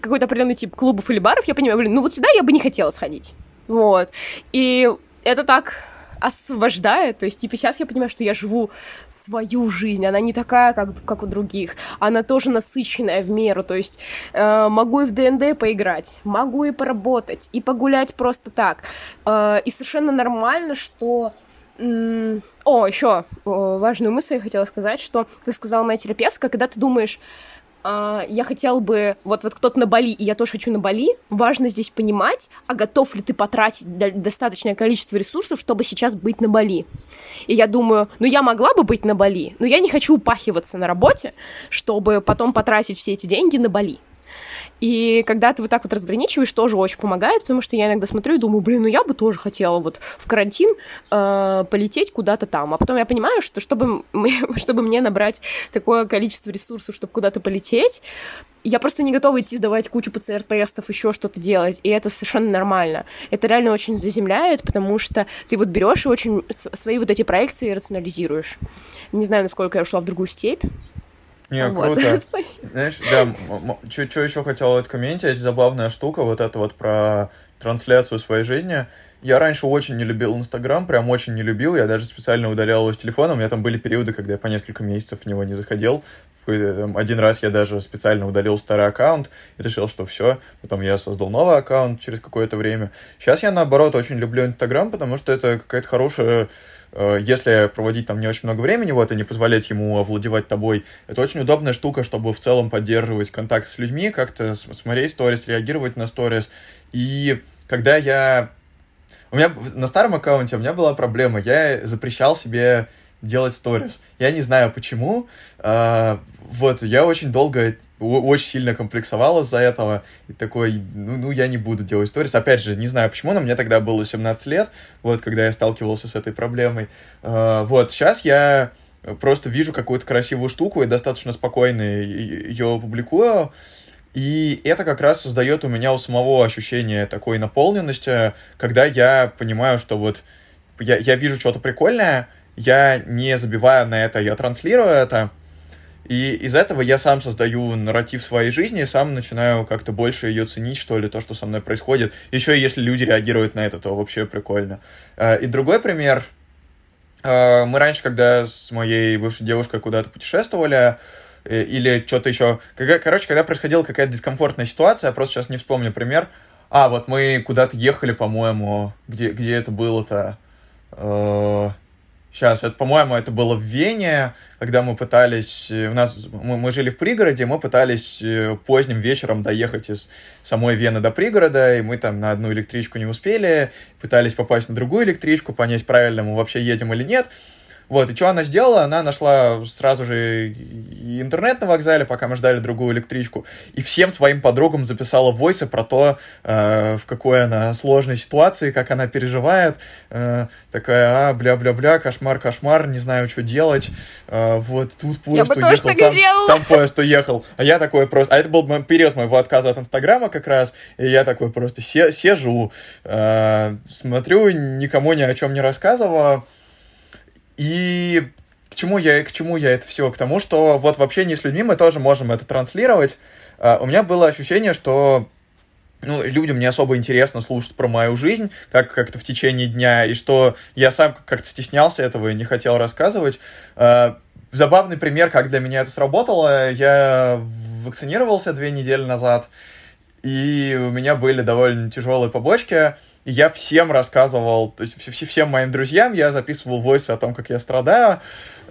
какой-то определенный тип клубов или баров, я понимаю, блин, ну вот сюда я бы не хотела сходить. Вот. И это так освобождает. То есть, типа, сейчас я понимаю, что я живу свою жизнь. Она не такая, как, как у других. Она тоже насыщенная в меру. То есть, э, могу и в ДНД поиграть, могу и поработать, и погулять просто так. Э, и совершенно нормально, что... О, еще важную мысль я хотела сказать, что, как сказала моя терапевтка, когда ты думаешь, а, я хотел бы, вот, вот кто-то на Бали, и я тоже хочу на Бали, важно здесь понимать, а готов ли ты потратить достаточное количество ресурсов, чтобы сейчас быть на Бали. И я думаю, ну я могла бы быть на Бали, но я не хочу упахиваться на работе, чтобы потом потратить все эти деньги на Бали. И когда ты вот так вот разграничиваешь, тоже очень помогает, потому что я иногда смотрю и думаю, блин, ну я бы тоже хотела вот в карантин э, полететь куда-то там. А потом я понимаю, что чтобы, чтобы мне набрать такое количество ресурсов, чтобы куда-то полететь, я просто не готова идти сдавать кучу ПЦР-тестов, еще что-то делать, и это совершенно нормально. Это реально очень заземляет, потому что ты вот берешь и очень свои вот эти проекции рационализируешь. Не знаю, насколько я ушла в другую степь, не, вот. круто. Знаешь, да, что еще хотел откомментить, забавная штука, вот это вот про трансляцию своей жизни. Я раньше очень не любил Инстаграм, прям очень не любил, я даже специально удалял его с телефона, у меня там были периоды, когда я по несколько месяцев в него не заходил, один раз я даже специально удалил старый аккаунт и решил, что все. Потом я создал новый аккаунт через какое-то время. Сейчас я, наоборот, очень люблю Инстаграм, потому что это какая-то хорошая если проводить там не очень много времени, вот, и не позволять ему овладевать тобой, это очень удобная штука, чтобы в целом поддерживать контакт с людьми, как-то смотреть сторис, реагировать на сторис. И когда я... У меня на старом аккаунте у меня была проблема, я запрещал себе делать сторис. Я не знаю почему. А, вот, я очень долго, очень сильно комплексовал из-за этого. И такой, ну, ну, я не буду делать сторис. Опять же, не знаю почему, но мне тогда было 17 лет, вот, когда я сталкивался с этой проблемой. А, вот, сейчас я просто вижу какую-то красивую штуку и достаточно спокойно ее публикую. И это как раз создает у меня у самого ощущение такой наполненности, когда я понимаю, что вот я, я вижу что-то прикольное, я не забиваю на это, я транслирую это, И из этого я сам создаю нарратив своей жизни, сам начинаю как-то больше ее ценить, что ли, то, что со мной происходит. Еще если люди реагируют на это, то вообще прикольно. Э, и другой пример. Э, мы раньше, когда с моей бывшей девушкой куда-то путешествовали, э, или что-то еще... Короче, когда происходила какая-то дискомфортная ситуация, я просто сейчас не вспомню пример. А, вот мы куда-то ехали, по-моему, где, где это было-то? Сейчас, это, по-моему, это было в Вене, когда мы пытались, э, у нас, мы, мы жили в пригороде, мы пытались э, поздним вечером доехать из самой Вены до пригорода, и мы там на одну электричку не успели, пытались попасть на другую электричку, понять, правильно мы вообще едем или нет. Вот, и что она сделала? Она нашла сразу же интернет на вокзале, пока мы ждали другую электричку, и всем своим подругам записала войсы про то, э, в какой она сложной ситуации, как она переживает. Э, такая, а, бля-бля-бля, кошмар, кошмар, не знаю, что делать. Э, вот тут поезд уехал, там, там поезд уехал. А я такой просто... А это был период моего отказа от Инстаграма как раз, и я такой просто се сижу, э, смотрю, никому ни о чем не рассказываю, и к чему я, к чему я это все? К тому, что вот в общении с людьми мы тоже можем это транслировать. Uh, у меня было ощущение, что ну, людям не особо интересно слушать про мою жизнь, как как-то в течение дня, и что я сам как-то стеснялся этого и не хотел рассказывать. Uh, забавный пример, как для меня это сработало. Я вакцинировался две недели назад, и у меня были довольно тяжелые побочки я всем рассказывал, то есть всем моим друзьям я записывал войсы о том, как я страдаю,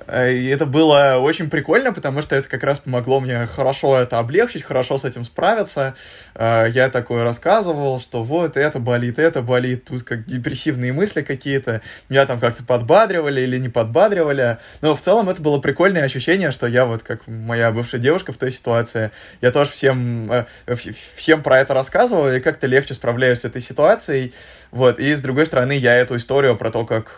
и это было очень прикольно, потому что это как раз помогло мне хорошо это облегчить, хорошо с этим справиться. Э, я такое рассказывал, что вот это болит, это болит, тут как депрессивные мысли какие-то. Меня там как-то подбадривали или не подбадривали. Но в целом это было прикольное ощущение, что я вот как моя бывшая девушка в той ситуации, я тоже всем, э, всем про это рассказывал и как-то легче справляюсь с этой ситуацией. Вот, и с другой стороны, я эту историю про то, как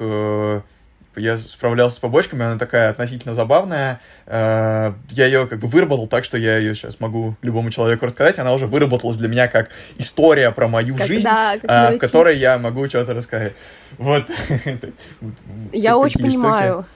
я справлялся с побочками, она такая относительно забавная. Э, я ее как бы выработал так, что я ее сейчас могу любому человеку рассказать. Она уже выработалась для меня как история про мою как, жизнь, да, э, в которой я могу что-то рассказать. Вот. Я очень понимаю.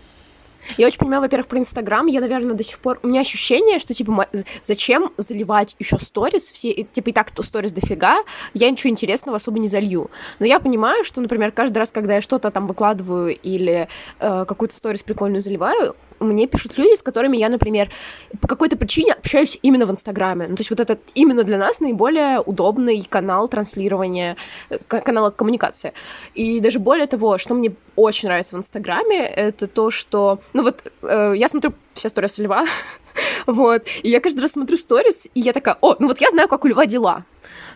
Я очень понимаю, во-первых, про Инстаграм. Я, наверное, до сих пор... У меня ощущение, что, типа, зачем заливать еще сторис? Все, типа, и так то сторис дофига, я ничего интересного особо не залью. Но я понимаю, что, например, каждый раз, когда я что-то там выкладываю или э, какую-то сторис прикольную заливаю, мне пишут люди, с которыми я, например, по какой-то причине общаюсь именно в Инстаграме. Ну, то есть вот этот именно для нас наиболее удобный канал транслирования, канала коммуникации. И даже более того, что мне очень нравится в Инстаграме, это то, что... Ну вот, э, я смотрю все сторис Льва, вот, и я каждый раз смотрю сторис, и я такая, о, ну вот я знаю, как у Льва дела.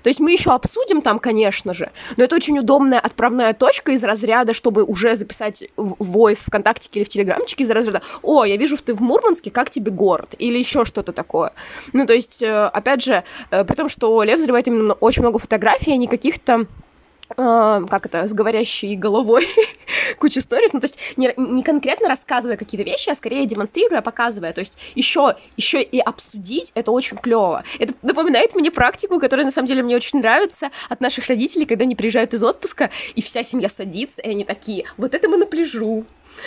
То есть мы еще обсудим там, конечно же, но это очень удобная отправная точка из разряда, чтобы уже записать войс ВКонтакте или в Телеграмчике из разряда «О, я вижу, ты в Мурманске, как тебе город?» или еще что-то такое. Ну, то есть, э, опять же, э, при том, что Лев заливает именно очень много фотографий, а не каких-то как это, с говорящей головой кучу сторис, ну, то есть не, не конкретно рассказывая какие-то вещи, а скорее демонстрируя, показывая, то есть еще, еще и обсудить, это очень клево. Это напоминает мне практику, которая на самом деле мне очень нравится от наших родителей, когда они приезжают из отпуска, и вся семья садится, и они такие, вот это мы на пляжу,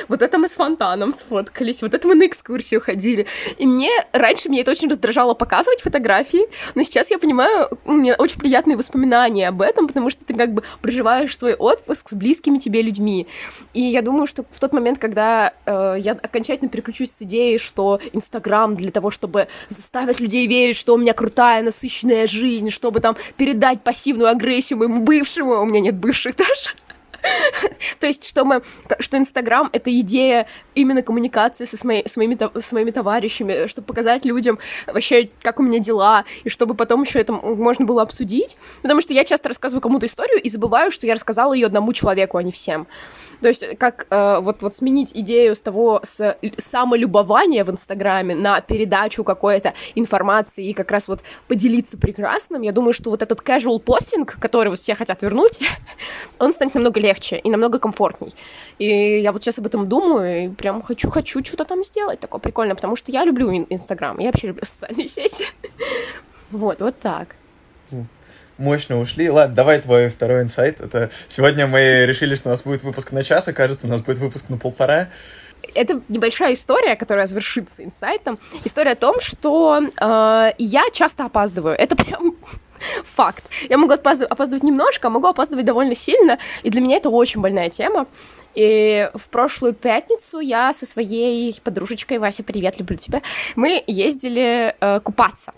вот это мы с фонтаном сфоткались, вот это мы на экскурсию ходили. И мне раньше мне это очень раздражало показывать фотографии, но сейчас я понимаю, у меня очень приятные воспоминания об этом, потому что ты как бы проживаешь свой отпуск с близкими тебе людьми. И я думаю, что в тот момент, когда э, я окончательно переключусь с идеей, что Инстаграм для того, чтобы заставить людей верить, что у меня крутая, насыщенная жизнь, чтобы там передать пассивную агрессию моему бывшему, у меня нет бывших даже, То есть, что мы, что Инстаграм — это идея именно коммуникации со, моей, с, моими, с моими товарищами, чтобы показать людям вообще, как у меня дела, и чтобы потом еще это можно было обсудить. Потому что я часто рассказываю кому-то историю и забываю, что я рассказала ее одному человеку, а не всем. То есть, как э, вот, вот сменить идею с того, с самолюбования в Инстаграме на передачу какой-то информации и как раз вот поделиться прекрасным, я думаю, что вот этот casual постинг, который вот все хотят вернуть, он станет намного легче и намного комфортней. И я вот сейчас об этом думаю, и прям хочу, хочу что-то там сделать такое прикольное, потому что я люблю Инстаграм, я вообще люблю социальные сети. Вот, вот так мощно ушли. Ладно, давай твой второй инсайт. Это сегодня мы решили, что у нас будет выпуск на час, и кажется, у нас будет выпуск на полтора. это небольшая история, которая завершится инсайтом. История о том, что э, я часто опаздываю. Это прям факт. Я могу опаздывать, немножко, а могу опаздывать довольно сильно, и для меня это очень больная тема. И в прошлую пятницу я со своей подружечкой, Вася, привет, люблю тебя, мы ездили э, купаться.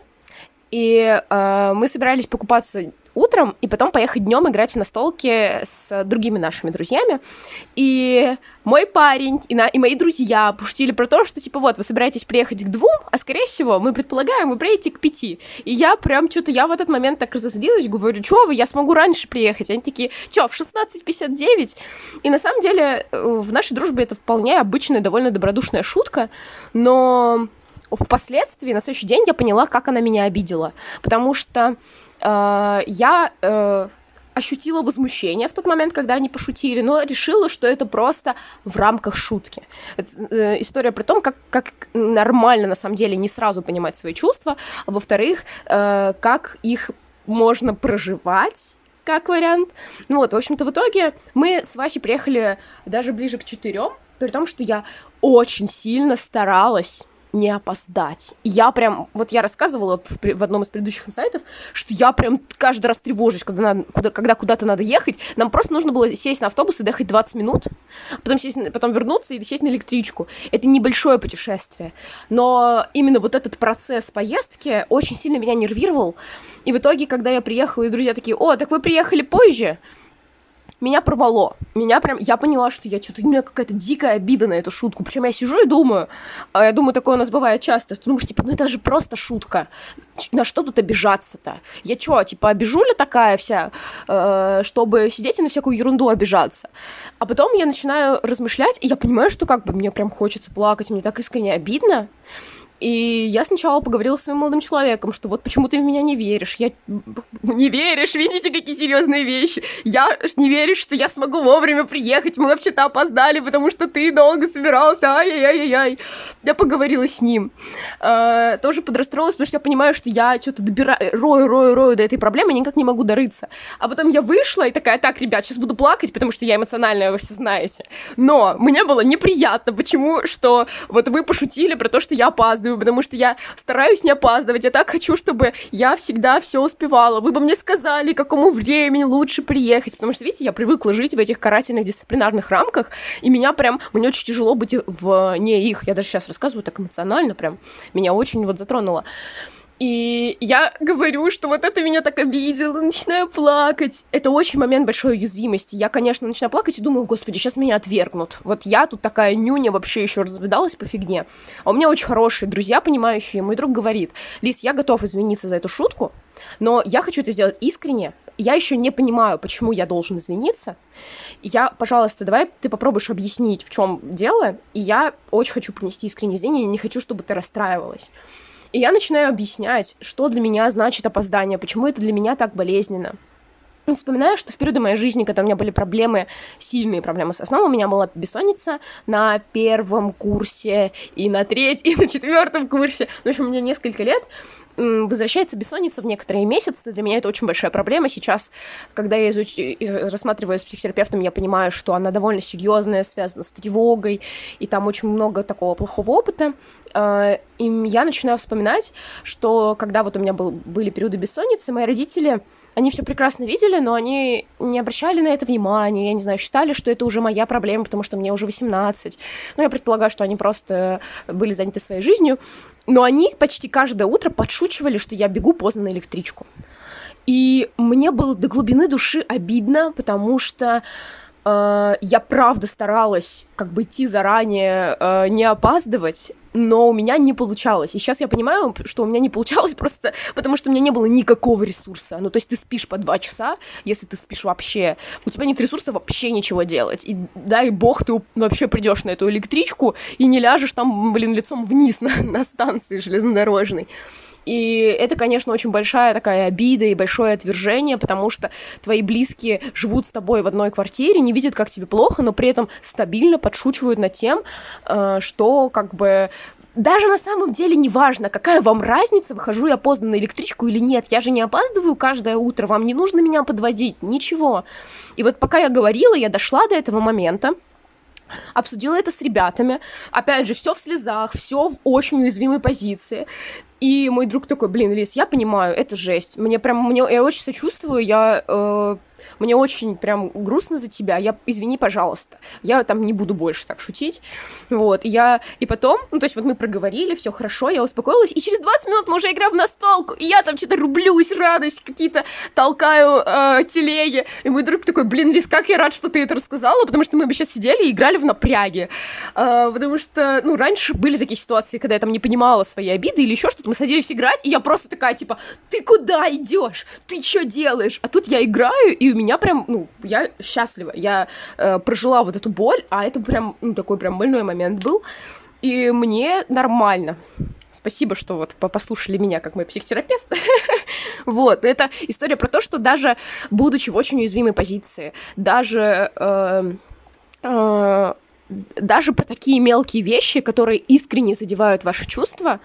И э, мы собирались покупаться утром и потом поехать днем играть в настолки с другими нашими друзьями. И мой парень и, на, и мои друзья пошутили про то, что типа вот вы собираетесь приехать к двум, а скорее всего мы предполагаем, вы приедете к пяти. И я прям что-то, я в этот момент так разозлилась, говорю, что вы, я смогу раньше приехать. Они такие, что, в 16.59? И на самом деле э, в нашей дружбе это вполне обычная, довольно добродушная шутка, но впоследствии, на следующий день я поняла, как она меня обидела. Потому что я э, ощутила возмущение в тот момент, когда они пошутили, но решила, что это просто в рамках шутки. Это, э, история про то, как, как нормально на самом деле не сразу понимать свои чувства, а во-вторых, э, как их можно проживать как вариант. Ну вот, в общем-то, в итоге мы с Васей приехали даже ближе к четырем, при том, что я очень сильно старалась не опоздать. я прям, вот я рассказывала в, в одном из предыдущих инсайтов, что я прям каждый раз тревожусь, когда, надо, куда, когда куда-то надо ехать. Нам просто нужно было сесть на автобус и доехать 20 минут, потом, сесть, потом вернуться и сесть на электричку. Это небольшое путешествие. Но именно вот этот процесс поездки очень сильно меня нервировал. И в итоге, когда я приехала, и друзья такие, о, так вы приехали позже, меня порвало. Меня прям, я поняла, что я что-то, у меня какая-то дикая обида на эту шутку. Причем я сижу и думаю, а я думаю, такое у нас бывает часто, что думаешь, типа, ну это же просто шутка. На что тут обижаться-то? Я что, типа, обижу ли такая вся, э, чтобы сидеть и на всякую ерунду обижаться? А потом я начинаю размышлять, и я понимаю, что как бы мне прям хочется плакать, мне так искренне обидно. И я сначала поговорила с своим молодым человеком, что вот почему ты в меня не веришь. Я не веришь, видите, какие серьезные вещи. Я не веришь, что я смогу вовремя приехать. Мы вообще-то опоздали, потому что ты долго собирался. Ай-яй-яй-яй. Я поговорила с ним. А, тоже подрастроилась, потому что я понимаю, что я что-то добираю, рою, рою, рою до этой проблемы, никак не могу дорыться. А потом я вышла и такая, так, ребят, сейчас буду плакать, потому что я эмоциональная, вы все знаете. Но мне было неприятно, почему, что вот вы пошутили про то, что я опаздываю, опаздываю, потому что я стараюсь не опаздывать. Я так хочу, чтобы я всегда все успевала. Вы бы мне сказали, какому времени лучше приехать. Потому что, видите, я привыкла жить в этих карательных дисциплинарных рамках, и меня прям, мне очень тяжело быть вне их. Я даже сейчас рассказываю так эмоционально, прям меня очень вот затронуло. И я говорю, что вот это меня так обидело, начинаю плакать. Это очень момент большой уязвимости. Я, конечно, начинаю плакать и думаю, господи, сейчас меня отвергнут. Вот я тут такая нюня вообще еще разрыдалась по фигне. А у меня очень хорошие друзья, понимающие. Мой друг говорит, Лиз, я готов извиниться за эту шутку, но я хочу это сделать искренне. Я еще не понимаю, почему я должен извиниться. Я, пожалуйста, давай ты попробуешь объяснить, в чем дело. И я очень хочу принести искреннее извинение, не хочу, чтобы ты расстраивалась. И я начинаю объяснять, что для меня значит опоздание, почему это для меня так болезненно. Вспоминаю, что в периоды моей жизни, когда у меня были проблемы, сильные проблемы со сном, у меня была бессонница на первом курсе и на третьем, и на четвертом курсе. В общем, мне несколько лет возвращается бессонница в некоторые месяцы. Для меня это очень большая проблема. Сейчас, когда я изуч... рассматриваю с психотерапевтом, я понимаю, что она довольно серьезная, связана с тревогой, и там очень много такого плохого опыта. А, и я начинаю вспоминать, что когда вот у меня был, были периоды бессонницы, мои родители они все прекрасно видели, но они не обращали на это внимания, я не знаю, считали, что это уже моя проблема, потому что мне уже 18. Ну, я предполагаю, что они просто были заняты своей жизнью. Но они почти каждое утро подшучивали, что я бегу поздно на электричку. И мне было до глубины души обидно, потому что э, я правда старалась как бы идти заранее, э, не опаздывать, но у меня не получалось. И сейчас я понимаю, что у меня не получалось просто потому, что у меня не было никакого ресурса. Ну, то есть ты спишь по два часа, если ты спишь вообще, у тебя нет ресурса вообще ничего делать. И дай бог, ты вообще придешь на эту электричку и не ляжешь там, блин, лицом вниз на, на станции железнодорожной. И это, конечно, очень большая такая обида и большое отвержение, потому что твои близкие живут с тобой в одной квартире, не видят, как тебе плохо, но при этом стабильно подшучивают над тем, э, что как бы даже на самом деле не важно, какая вам разница, выхожу я поздно на электричку или нет. Я же не опаздываю каждое утро, вам не нужно меня подводить, ничего. И вот пока я говорила, я дошла до этого момента, обсудила это с ребятами. Опять же, все в слезах, все в очень уязвимой позиции. И мой друг такой, блин, Лиз, я понимаю, это жесть. Мне прям, мне, я очень сочувствую, я э, мне очень прям грустно за тебя, я, извини, пожалуйста, я там не буду больше так шутить, вот, я, и потом, ну, то есть вот мы проговорили, все хорошо, я успокоилась, и через 20 минут мы уже играем в настолку, и я там что-то рублюсь, радость какие-то толкаю э, телеги, и мой друг такой, блин, Лиз, как я рад, что ты это рассказала, потому что мы бы сейчас сидели и играли в напряге, э, потому что, ну, раньше были такие ситуации, когда я там не понимала свои обиды или еще что-то, мы садились играть, и я просто такая, типа, ты куда идешь? Ты что делаешь? А тут я играю, и у меня прям, ну, я счастлива. Я э, прожила вот эту боль, а это прям, ну, такой прям больной момент был. И мне нормально. Спасибо, что вот послушали меня как мой психотерапевт. вот, это история про то, что даже будучи в очень уязвимой позиции, даже э, э, даже про такие мелкие вещи, которые искренне задевают ваши чувства,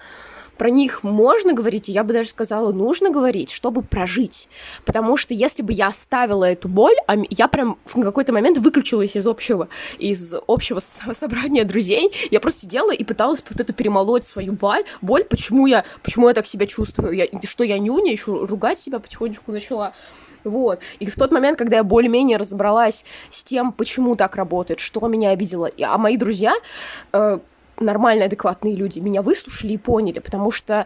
про них можно говорить, и я бы даже сказала, нужно говорить, чтобы прожить. Потому что если бы я оставила эту боль, а я прям в какой-то момент выключилась из общего, из общего собрания друзей, я просто сидела и пыталась вот это перемолоть свою боль, боль, почему я, почему я так себя чувствую, я, что я нюня, еще ругать себя потихонечку начала. Вот. И в тот момент, когда я более-менее разобралась с тем, почему так работает, что меня обидело, а мои друзья э, нормальные, адекватные люди меня выслушали и поняли, потому что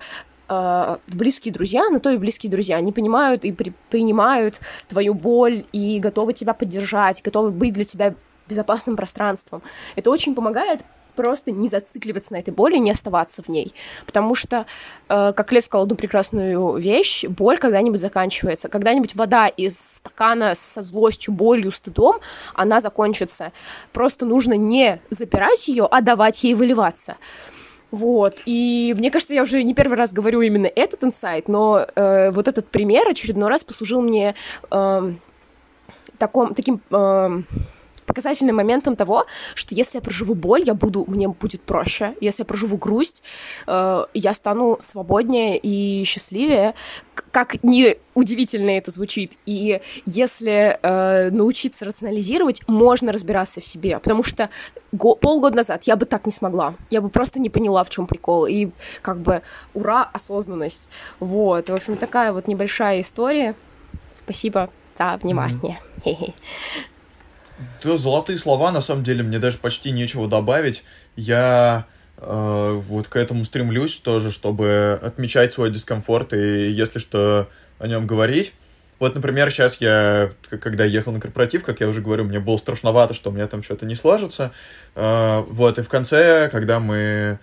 э, близкие друзья, на то и близкие друзья, они понимают и при, принимают твою боль и готовы тебя поддержать, готовы быть для тебя безопасным пространством. Это очень помогает просто не зацикливаться на этой боли, не оставаться в ней. Потому что, э, как Лев сказал одну прекрасную вещь, боль когда-нибудь заканчивается. Когда-нибудь вода из стакана со злостью, болью, стыдом, она закончится. Просто нужно не запирать ее, а давать ей выливаться. Вот, и мне кажется, я уже не первый раз говорю именно этот инсайт, но э, вот этот пример очередной раз послужил мне э, таком, таким... Э, показательным моментом того, что если я проживу боль, я буду, мне будет проще. Если я проживу грусть, э, я стану свободнее и счастливее. Как не удивительно это звучит. И если э, научиться рационализировать, можно разбираться в себе. Потому что го- полгода назад я бы так не смогла. Я бы просто не поняла, в чем прикол. И как бы ура, осознанность. Вот. В общем, такая вот небольшая история. Спасибо за внимание. Mm-hmm. Да, золотые слова, на самом деле, мне даже почти нечего добавить. Я э, вот к этому стремлюсь тоже, чтобы отмечать свой дискомфорт и, если что, о нем говорить. Вот, например, сейчас я, когда ехал на корпоратив, как я уже говорю, мне было страшновато, что у меня там что-то не сложится. Э, вот, и в конце, когда мы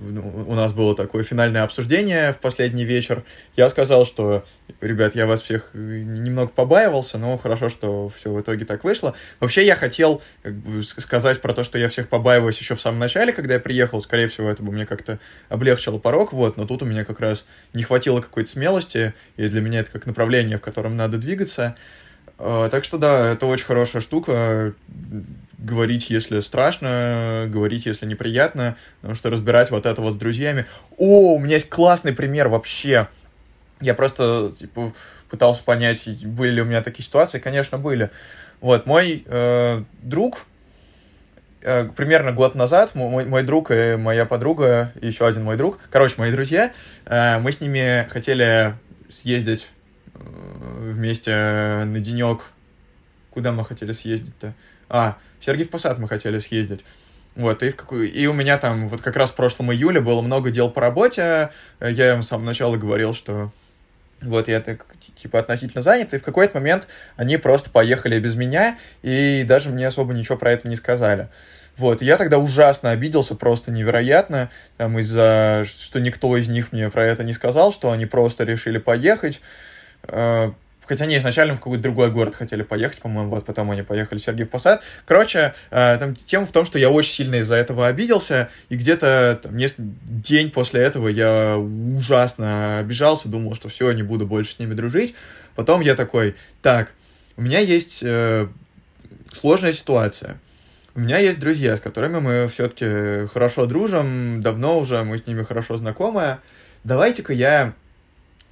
у нас было такое финальное обсуждение в последний вечер. Я сказал, что, ребят, я вас всех немного побаивался, но хорошо, что все в итоге так вышло. Вообще, я хотел сказать про то, что я всех побаиваюсь еще в самом начале, когда я приехал. Скорее всего, это бы мне как-то облегчило порог, вот, но тут у меня как раз не хватило какой-то смелости, и для меня это как направление, в котором надо двигаться. А, так что да, это очень хорошая штука говорить, если страшно, говорить, если неприятно, потому что разбирать вот это вот с друзьями. О, у меня есть классный пример вообще. Я просто, типа, пытался понять, были ли у меня такие ситуации. Конечно, были. Вот, мой э, друг, э, примерно год назад, мой, мой друг и моя подруга, еще один мой друг, короче, мои друзья, э, мы с ними хотели съездить э, вместе на денек. Куда мы хотели съездить-то? А, в Сергиев Посад мы хотели съездить. Вот, и, в какой... и у меня там вот как раз в прошлом июле было много дел по работе. Я им с самого начала говорил, что вот я так, типа относительно занят, и в какой-то момент они просто поехали без меня, и даже мне особо ничего про это не сказали. Вот, я тогда ужасно обиделся, просто невероятно, там, из-за, что никто из них мне про это не сказал, что они просто решили поехать. Хотя они изначально в какой-то другой город хотели поехать, по-моему, вот потом они поехали в Сергиев Посад. Короче, э, там тема в том, что я очень сильно из-за этого обиделся, и где-то там, день после этого я ужасно обижался, думал, что все, не буду больше с ними дружить. Потом я такой, так, у меня есть э, сложная ситуация. У меня есть друзья, с которыми мы все-таки хорошо дружим, давно уже мы с ними хорошо знакомы. Давайте-ка я...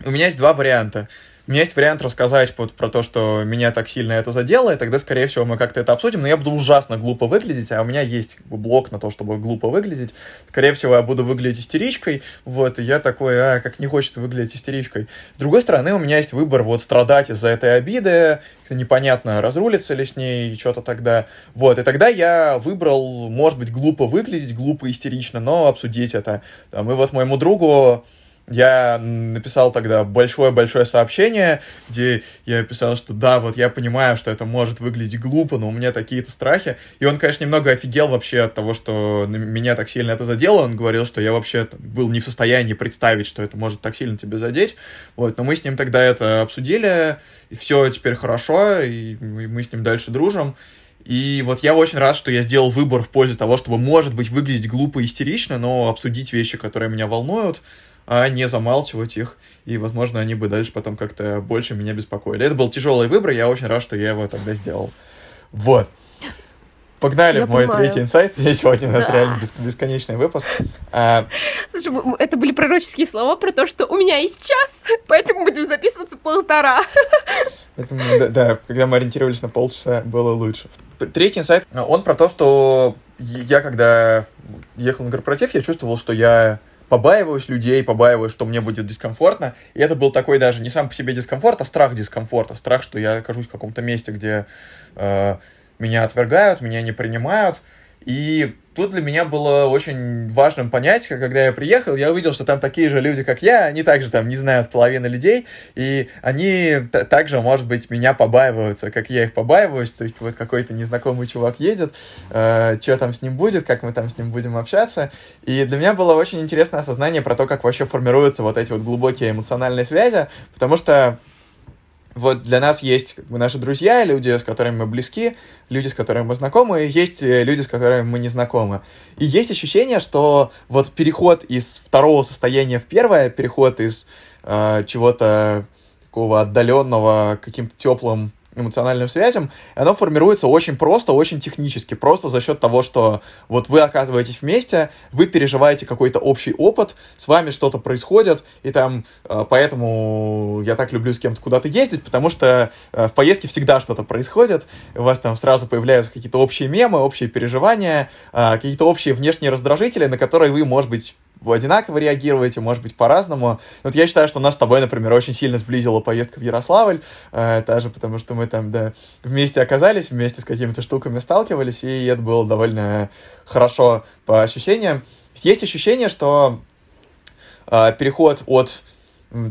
У меня есть два варианта у меня есть вариант рассказать вот про то, что меня так сильно это задело, и тогда, скорее всего, мы как-то это обсудим, но я буду ужасно глупо выглядеть, а у меня есть блок на то, чтобы глупо выглядеть. Скорее всего, я буду выглядеть истеричкой, вот, и я такой, а, как не хочется выглядеть истеричкой. С другой стороны, у меня есть выбор вот страдать из-за этой обиды, непонятно, разрулится ли с ней, что-то тогда. Вот, и тогда я выбрал, может быть, глупо выглядеть, глупо истерично, но обсудить это. Там, и вот моему другу я написал тогда большое-большое сообщение, где я писал, что да, вот я понимаю, что это может выглядеть глупо, но у меня такие-то страхи. И он, конечно, немного офигел вообще от того, что меня так сильно это задело. Он говорил, что я вообще был не в состоянии представить, что это может так сильно тебя задеть. Вот, но мы с ним тогда это обсудили, и все теперь хорошо, и мы с ним дальше дружим. И вот я очень рад, что я сделал выбор в пользу того, чтобы, может быть, выглядеть глупо и истерично, но обсудить вещи, которые меня волнуют а не замалчивать их, и, возможно, они бы дальше потом как-то больше меня беспокоили. Это был тяжелый выбор, я очень рад, что я его тогда сделал. Вот. Погнали я в мой понимаю. третий инсайт. И сегодня у нас да. реально бесконечный выпуск. А... Слушай, это были пророческие слова про то, что у меня есть час, поэтому будем записываться полтора. Поэтому, да, да, когда мы ориентировались на полчаса, было лучше. Третий инсайт, он про то, что я, когда ехал на корпоратив, я чувствовал, что я побаиваюсь людей, побаиваюсь, что мне будет дискомфортно. И это был такой даже не сам по себе дискомфорт, а страх дискомфорта. Страх, что я окажусь в каком-то месте, где э, меня отвергают, меня не принимают. И тут для меня было очень важным понять, когда я приехал, я увидел, что там такие же люди, как я, они также там не знают половины людей, и они также, может быть, меня побаиваются, как я их побаиваюсь, то есть вот какой-то незнакомый чувак едет, э, что там с ним будет, как мы там с ним будем общаться, и для меня было очень интересное осознание про то, как вообще формируются вот эти вот глубокие эмоциональные связи, потому что вот для нас есть как бы, наши друзья, люди, с которыми мы близки, люди, с которыми мы знакомы, и есть э, люди, с которыми мы не знакомы. И есть ощущение, что вот переход из второго состояния в первое, переход из э, чего-то такого отдаленного каким-то теплым эмоциональным связям, оно формируется очень просто, очень технически, просто за счет того, что вот вы оказываетесь вместе, вы переживаете какой-то общий опыт, с вами что-то происходит, и там, э, поэтому я так люблю с кем-то куда-то ездить, потому что э, в поездке всегда что-то происходит, у вас там сразу появляются какие-то общие мемы, общие переживания, э, какие-то общие внешние раздражители, на которые вы, может быть, одинаково реагируете, может быть, по-разному. Вот я считаю, что нас с тобой, например, очень сильно сблизила поездка в Ярославль, э, даже потому что мы там, да, вместе оказались, вместе с какими-то штуками сталкивались, и это было довольно хорошо по ощущениям. Есть ощущение, что э, переход от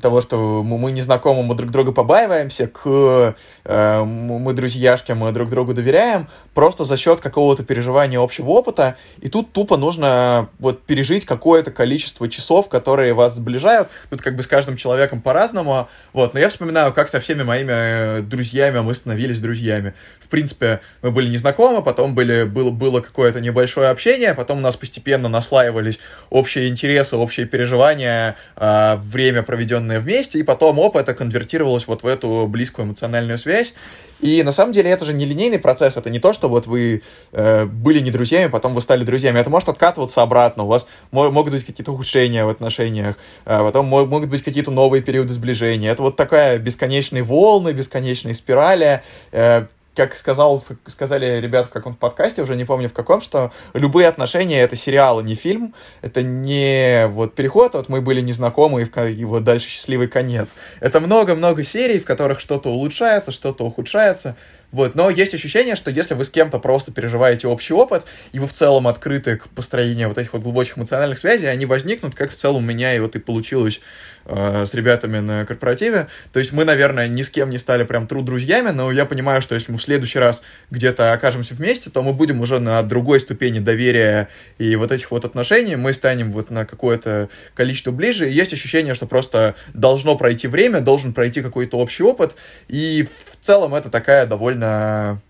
того, что мы не знакомы, мы друг друга побаиваемся, к э, мы друзьяшки, мы друг другу доверяем, просто за счет какого-то переживания общего опыта, и тут тупо нужно вот пережить какое-то количество часов, которые вас сближают, тут как бы с каждым человеком по-разному, вот, но я вспоминаю, как со всеми моими э, друзьями мы становились друзьями. В принципе, мы были незнакомы, потом были, было, было какое-то небольшое общение, потом у нас постепенно наслаивались общие интересы, общие переживания, э, время проведенное вместе, и потом оп, это конвертировалось вот в эту близкую эмоциональную связь, и на самом деле это же не линейный процесс, это не то, что вот вы э, были не друзьями, потом вы стали друзьями. Это может откатываться обратно, у вас могут быть какие-то ухудшения в отношениях, э, потом могут быть какие-то новые периоды сближения. Это вот такая бесконечные волны, бесконечные спирали. Э, как сказал, сказали ребята в каком-то подкасте, уже не помню в каком, что любые отношения — это сериал, а не фильм. Это не вот переход, вот мы были незнакомы, и вот дальше счастливый конец. Это много-много серий, в которых что-то улучшается, что-то ухудшается. Вот, но есть ощущение, что если вы с кем-то просто переживаете общий опыт, и вы в целом открыты к построению вот этих вот глубоких эмоциональных связей, они возникнут, как в целом у меня и вот и получилось э, с ребятами на корпоративе. То есть мы, наверное, ни с кем не стали прям тру друзьями, но я понимаю, что если мы в следующий раз где-то окажемся вместе, то мы будем уже на другой ступени доверия и вот этих вот отношений, мы станем вот на какое-то количество ближе, и есть ощущение, что просто должно пройти время, должен пройти какой-то общий опыт, и в целом это такая довольно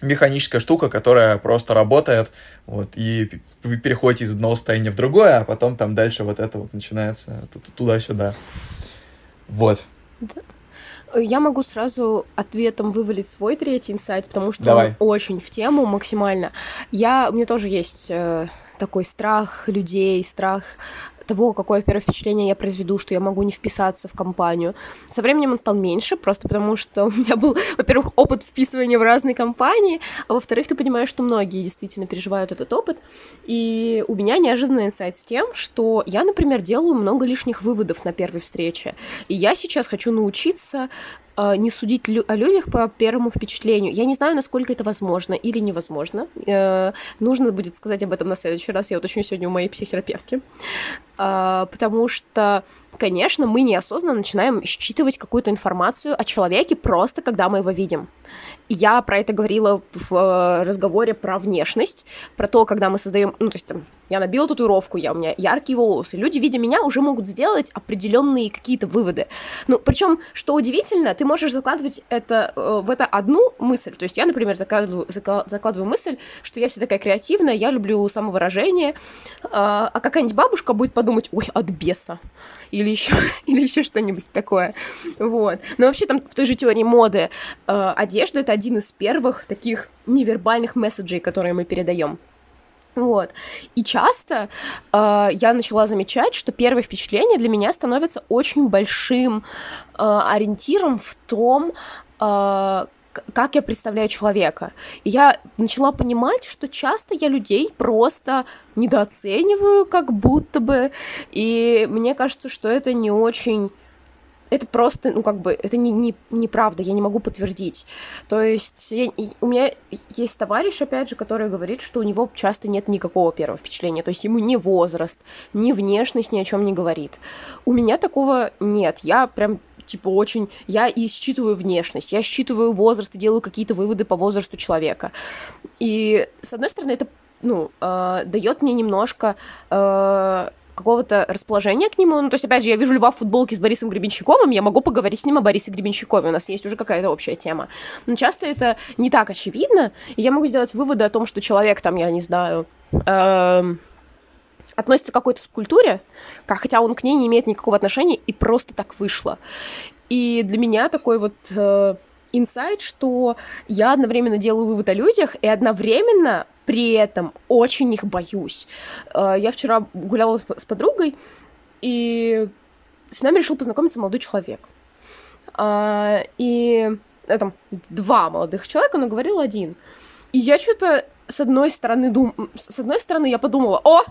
механическая штука, которая просто работает, вот, и вы переходите из одного состояния в другое, а потом там дальше вот это вот начинается туда-сюда. Вот. Я могу сразу ответом вывалить свой третий инсайт, потому что Давай. он очень в тему максимально. Я, у меня тоже есть э, такой страх людей, страх того, какое первое впечатление я произведу, что я могу не вписаться в компанию. Со временем он стал меньше, просто потому что у меня был, во-первых, опыт вписывания в разные компании, а во-вторых, ты понимаешь, что многие действительно переживают этот опыт. И у меня неожиданный инсайт с тем, что я, например, делаю много лишних выводов на первой встрече. И я сейчас хочу научиться не судить о людях по первому впечатлению. Я не знаю, насколько это возможно или невозможно. Э, нужно будет сказать об этом на следующий раз. Я уточню сегодня у моей психотерапевтки. Э, потому что, конечно, мы неосознанно начинаем считывать какую-то информацию о человеке просто когда мы его видим. Я про это говорила в э, разговоре про внешность, про то, когда мы создаем, ну, то есть там, я набила татуировку, я, у меня яркие волосы. Люди, видя меня, уже могут сделать определенные какие-то выводы. Ну, причем, что удивительно, ты можешь закладывать это э, в это одну мысль. То есть я, например, закладываю, закладываю мысль, что я вся такая креативная, я люблю самовыражение, а, а какая-нибудь бабушка будет подумать, ой, от беса или еще, или еще что-нибудь такое. Вот. Но вообще там в той же теории моды э, одежда — это один из первых таких невербальных месседжей, которые мы передаем. Вот. И часто э, я начала замечать, что первое впечатление для меня становится очень большим э, ориентиром в том, э, как я представляю человека. И я начала понимать, что часто я людей просто недооцениваю, как будто бы. И мне кажется, что это не очень это просто, ну, как бы, это не, не, неправда, я не могу подтвердить. То есть я, у меня есть товарищ, опять же, который говорит, что у него часто нет никакого первого впечатления, то есть ему ни возраст, ни внешность ни о чем не говорит. У меня такого нет, я прям типа очень... Я и считываю внешность, я считываю возраст и делаю какие-то выводы по возрасту человека. И, с одной стороны, это ну, э, дает мне немножко э, какого-то расположения к нему. Ну, то есть, опять же, я вижу льва в футболке с Борисом Гребенщиковым, я могу поговорить с ним о Борисе Гребенщикове, у нас есть уже какая-то общая тема. Но часто это не так очевидно, и я могу сделать выводы о том, что человек там, я не знаю, э, относится к какой-то субкультуре, хотя он к ней не имеет никакого отношения, и просто так вышло. И для меня такой вот э, инсайт, что я одновременно делаю вывод о людях, и одновременно при этом очень их боюсь. Э, я вчера гуляла с подругой, и с нами решил познакомиться молодой человек. Э, и это два молодых человека, но говорил один. И я что-то с одной стороны дум... с одной стороны я подумала, о,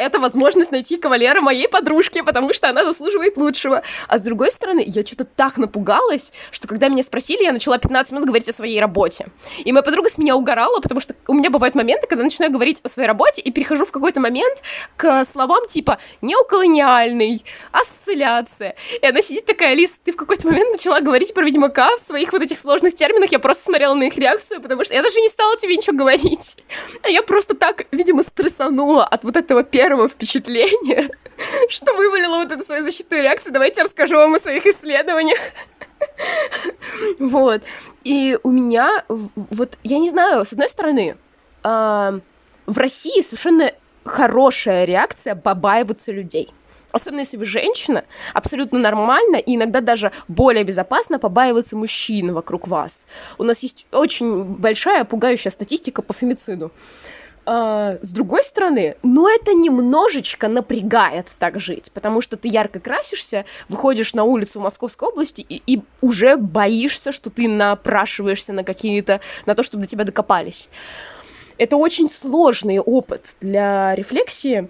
это возможность найти кавалера моей подружки, потому что она заслуживает лучшего. А с другой стороны, я что-то так напугалась, что когда меня спросили, я начала 15 минут говорить о своей работе. И моя подруга с меня угорала, потому что у меня бывают моменты, когда начинаю говорить о своей работе и перехожу в какой-то момент к словам типа неоколониальный, осцилляция. И она сидит такая, Лиз, ты в какой-то момент начала говорить про Ведьмака в своих вот этих сложных терминах, я просто смотрела на их реакцию, потому что я даже не стала тебе ничего говорить. А я просто так, видимо, стрессанула от вот этого первого первого впечатления, что вывалила вот эту свою защитную реакцию. Давайте я расскажу вам о своих исследованиях. Вот. И у меня, вот, я не знаю, с одной стороны, в России совершенно хорошая реакция побаиваться людей. Особенно если вы женщина, абсолютно нормально и иногда даже более безопасно побаиваться мужчин вокруг вас. У нас есть очень большая пугающая статистика по фемициду. А, с другой стороны, ну это немножечко напрягает так жить, потому что ты ярко красишься, выходишь на улицу Московской области и, и уже боишься, что ты напрашиваешься на какие-то, на то, чтобы до тебя докопались. Это очень сложный опыт для рефлексии,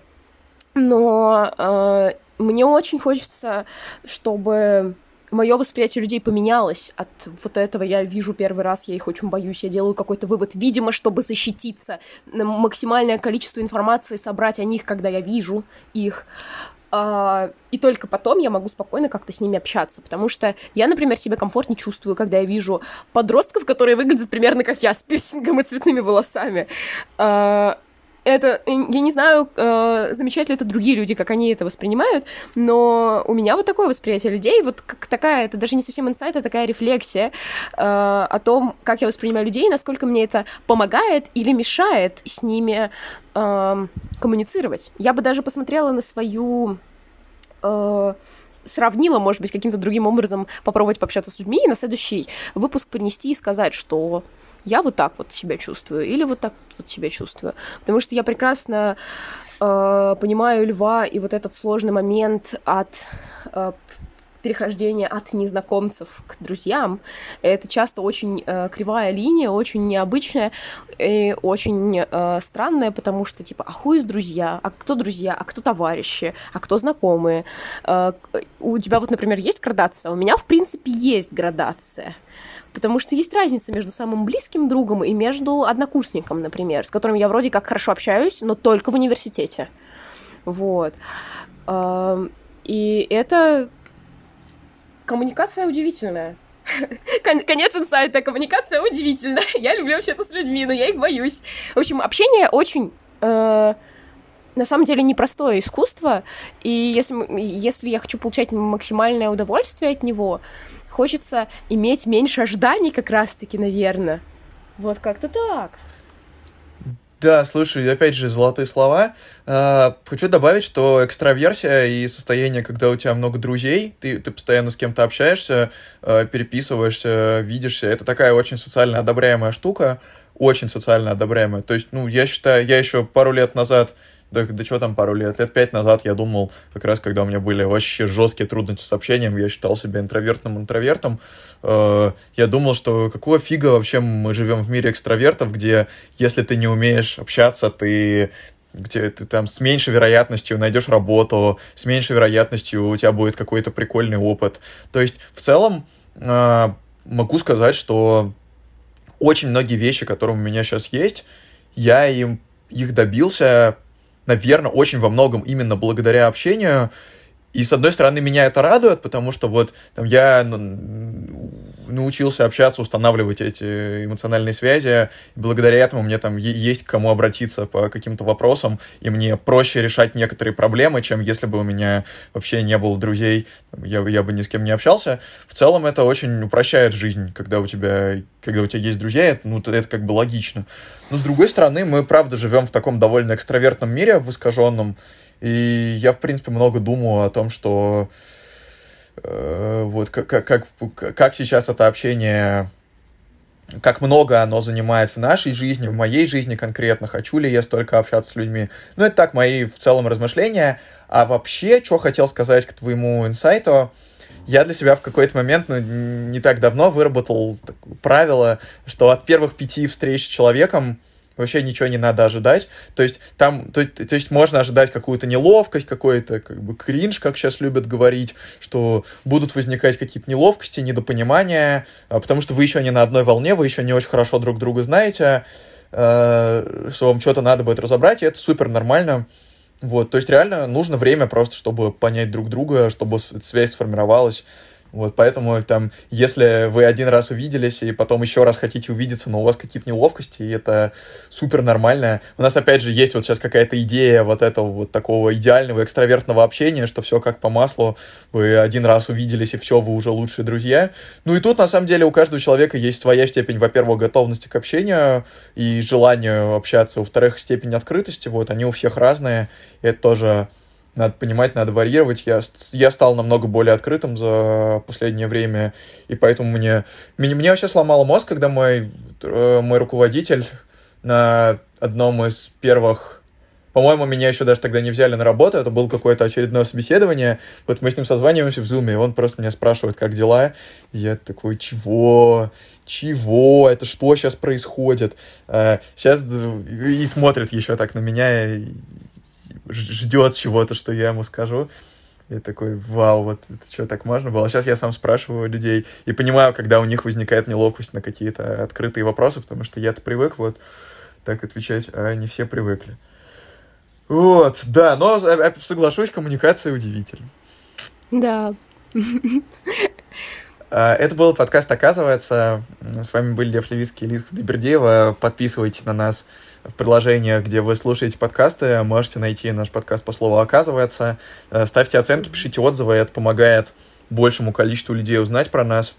но э, мне очень хочется, чтобы мое восприятие людей поменялось от вот этого. Я вижу первый раз, я их очень боюсь, я делаю какой-то вывод, видимо, чтобы защититься, максимальное количество информации собрать о них, когда я вижу их. Uh, и только потом я могу спокойно как-то с ними общаться, потому что я, например, себя комфортно чувствую, когда я вижу подростков, которые выглядят примерно как я, с пирсингом и цветными волосами. Это, я не знаю, э, замечают ли это другие люди, как они это воспринимают, но у меня вот такое восприятие людей, вот как такая, это даже не совсем инсайт, а такая рефлексия э, о том, как я воспринимаю людей, насколько мне это помогает или мешает с ними э, коммуницировать. Я бы даже посмотрела на свою э, сравнила, может быть, каким-то другим образом попробовать пообщаться с людьми и на следующий выпуск принести и сказать, что я вот так вот себя чувствую, или вот так вот себя чувствую. Потому что я прекрасно э, понимаю льва и вот этот сложный момент от э, перехождение от незнакомцев к друзьям. Это часто очень э, кривая линия, очень необычная и очень э, странная, потому что, типа, а хуй из друзья? А кто друзья? А кто товарищи? А кто знакомые? Э, у тебя вот, например, есть градация? У меня, в принципе, есть градация. Потому что есть разница между самым близким другом и между однокурсником, например, с которым я вроде как хорошо общаюсь, но только в университете. Вот. Эм, и это коммуникация удивительная. Конец инсайта. Коммуникация удивительная. Я люблю общаться с людьми, но я их боюсь. В общем, общение очень... Э, на самом деле непростое искусство, и если, если я хочу получать максимальное удовольствие от него, хочется иметь меньше ожиданий как раз-таки, наверное. Вот как-то так. Да, слушай, опять же, золотые слова. А, хочу добавить, что экстраверсия и состояние, когда у тебя много друзей, ты, ты постоянно с кем-то общаешься, а, переписываешься, видишься, это такая очень социально одобряемая штука, очень социально одобряемая. То есть, ну, я считаю, я еще пару лет назад да, да что там пару лет, лет пять назад я думал, как раз когда у меня были вообще жесткие трудности с общением, я считал себя интровертным интровертом, э, я думал, что какого фига вообще мы живем в мире экстравертов, где если ты не умеешь общаться, ты где ты там с меньшей вероятностью найдешь работу, с меньшей вероятностью у тебя будет какой-то прикольный опыт. То есть в целом э, могу сказать, что очень многие вещи, которые у меня сейчас есть, я им их добился наверное, очень во многом именно благодаря общению. И, с одной стороны, меня это радует, потому что вот там я научился общаться, устанавливать эти эмоциональные связи. И благодаря этому мне там есть к кому обратиться по каким-то вопросам, и мне проще решать некоторые проблемы, чем если бы у меня вообще не было друзей, я, я бы ни с кем не общался. В целом это очень упрощает жизнь, когда у тебя, когда у тебя есть друзья, это, ну, это как бы логично. Но с другой стороны, мы правда живем в таком довольно экстравертном мире, в искаженном, и я, в принципе, много думаю о том, что вот как, как, как сейчас это общение, как много оно занимает в нашей жизни, в моей жизни конкретно, хочу ли я столько общаться с людьми. Ну, это так мои в целом размышления. А вообще, что хотел сказать к твоему инсайту, я для себя в какой-то момент, ну, не так давно выработал правило, что от первых пяти встреч с человеком вообще ничего не надо ожидать. То есть там, то, то есть можно ожидать какую-то неловкость, какой-то как бы кринж, как сейчас любят говорить, что будут возникать какие-то неловкости, недопонимания, а, потому что вы еще не на одной волне, вы еще не очень хорошо друг друга знаете, э, что вам что-то надо будет разобрать, и это супер нормально. Вот, то есть реально нужно время просто, чтобы понять друг друга, чтобы связь сформировалась. Вот, поэтому там, если вы один раз увиделись и потом еще раз хотите увидеться, но у вас какие-то неловкости, и это супер нормально. У нас, опять же, есть вот сейчас какая-то идея вот этого вот такого идеального экстравертного общения, что все как по маслу, вы один раз увиделись, и все, вы уже лучшие друзья. Ну и тут, на самом деле, у каждого человека есть своя степень, во-первых, готовности к общению и желанию общаться, во-вторых, степень открытости, вот, они у всех разные, и это тоже надо понимать, надо варьировать. Я, я стал намного более открытым за последнее время, и поэтому мне, мне, мне вообще сломало мозг, когда мой, э, мой руководитель на одном из первых по-моему, меня еще даже тогда не взяли на работу, это было какое-то очередное собеседование. Вот мы с ним созваниваемся в зуме, и он просто меня спрашивает, как дела. И я такой, чего? Чего? Это что сейчас происходит? Сейчас э, и смотрит еще так на меня, ждет чего-то, что я ему скажу. И такой, вау, вот это что, так можно было? Сейчас я сам спрашиваю людей и понимаю, когда у них возникает неловкость на какие-то открытые вопросы, потому что я-то привык вот так отвечать, а не все привыкли. Вот, да, но соглашусь, коммуникация удивительна. Да. А, это был подкаст «Оказывается». С вами были Лев Левицкий и Лиза Добердеева. Подписывайтесь на нас в приложениях, где вы слушаете подкасты. Можете найти наш подкаст по слову «Оказывается». Э, ставьте оценки, пишите отзывы. Это помогает большему количеству людей узнать про нас.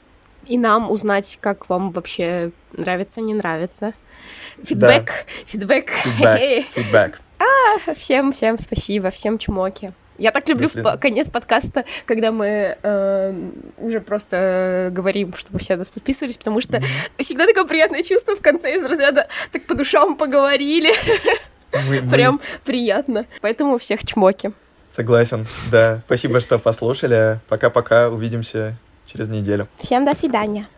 И нам узнать, как вам вообще нравится, не нравится. Фидбэк, да. фидбэк. Фидбэк, фидбэк. А, всем, всем спасибо, всем чмоки. Я так люблю Если... конец подкаста, когда мы э, уже просто говорим, чтобы все нас подписывались, потому что mm-hmm. всегда такое приятное чувство в конце из разряда так по душам поговорили. Мы, Прям мы... приятно. Поэтому всех чмоки. Согласен, да. Спасибо, что послушали. Пока-пока. Увидимся через неделю. Всем до свидания.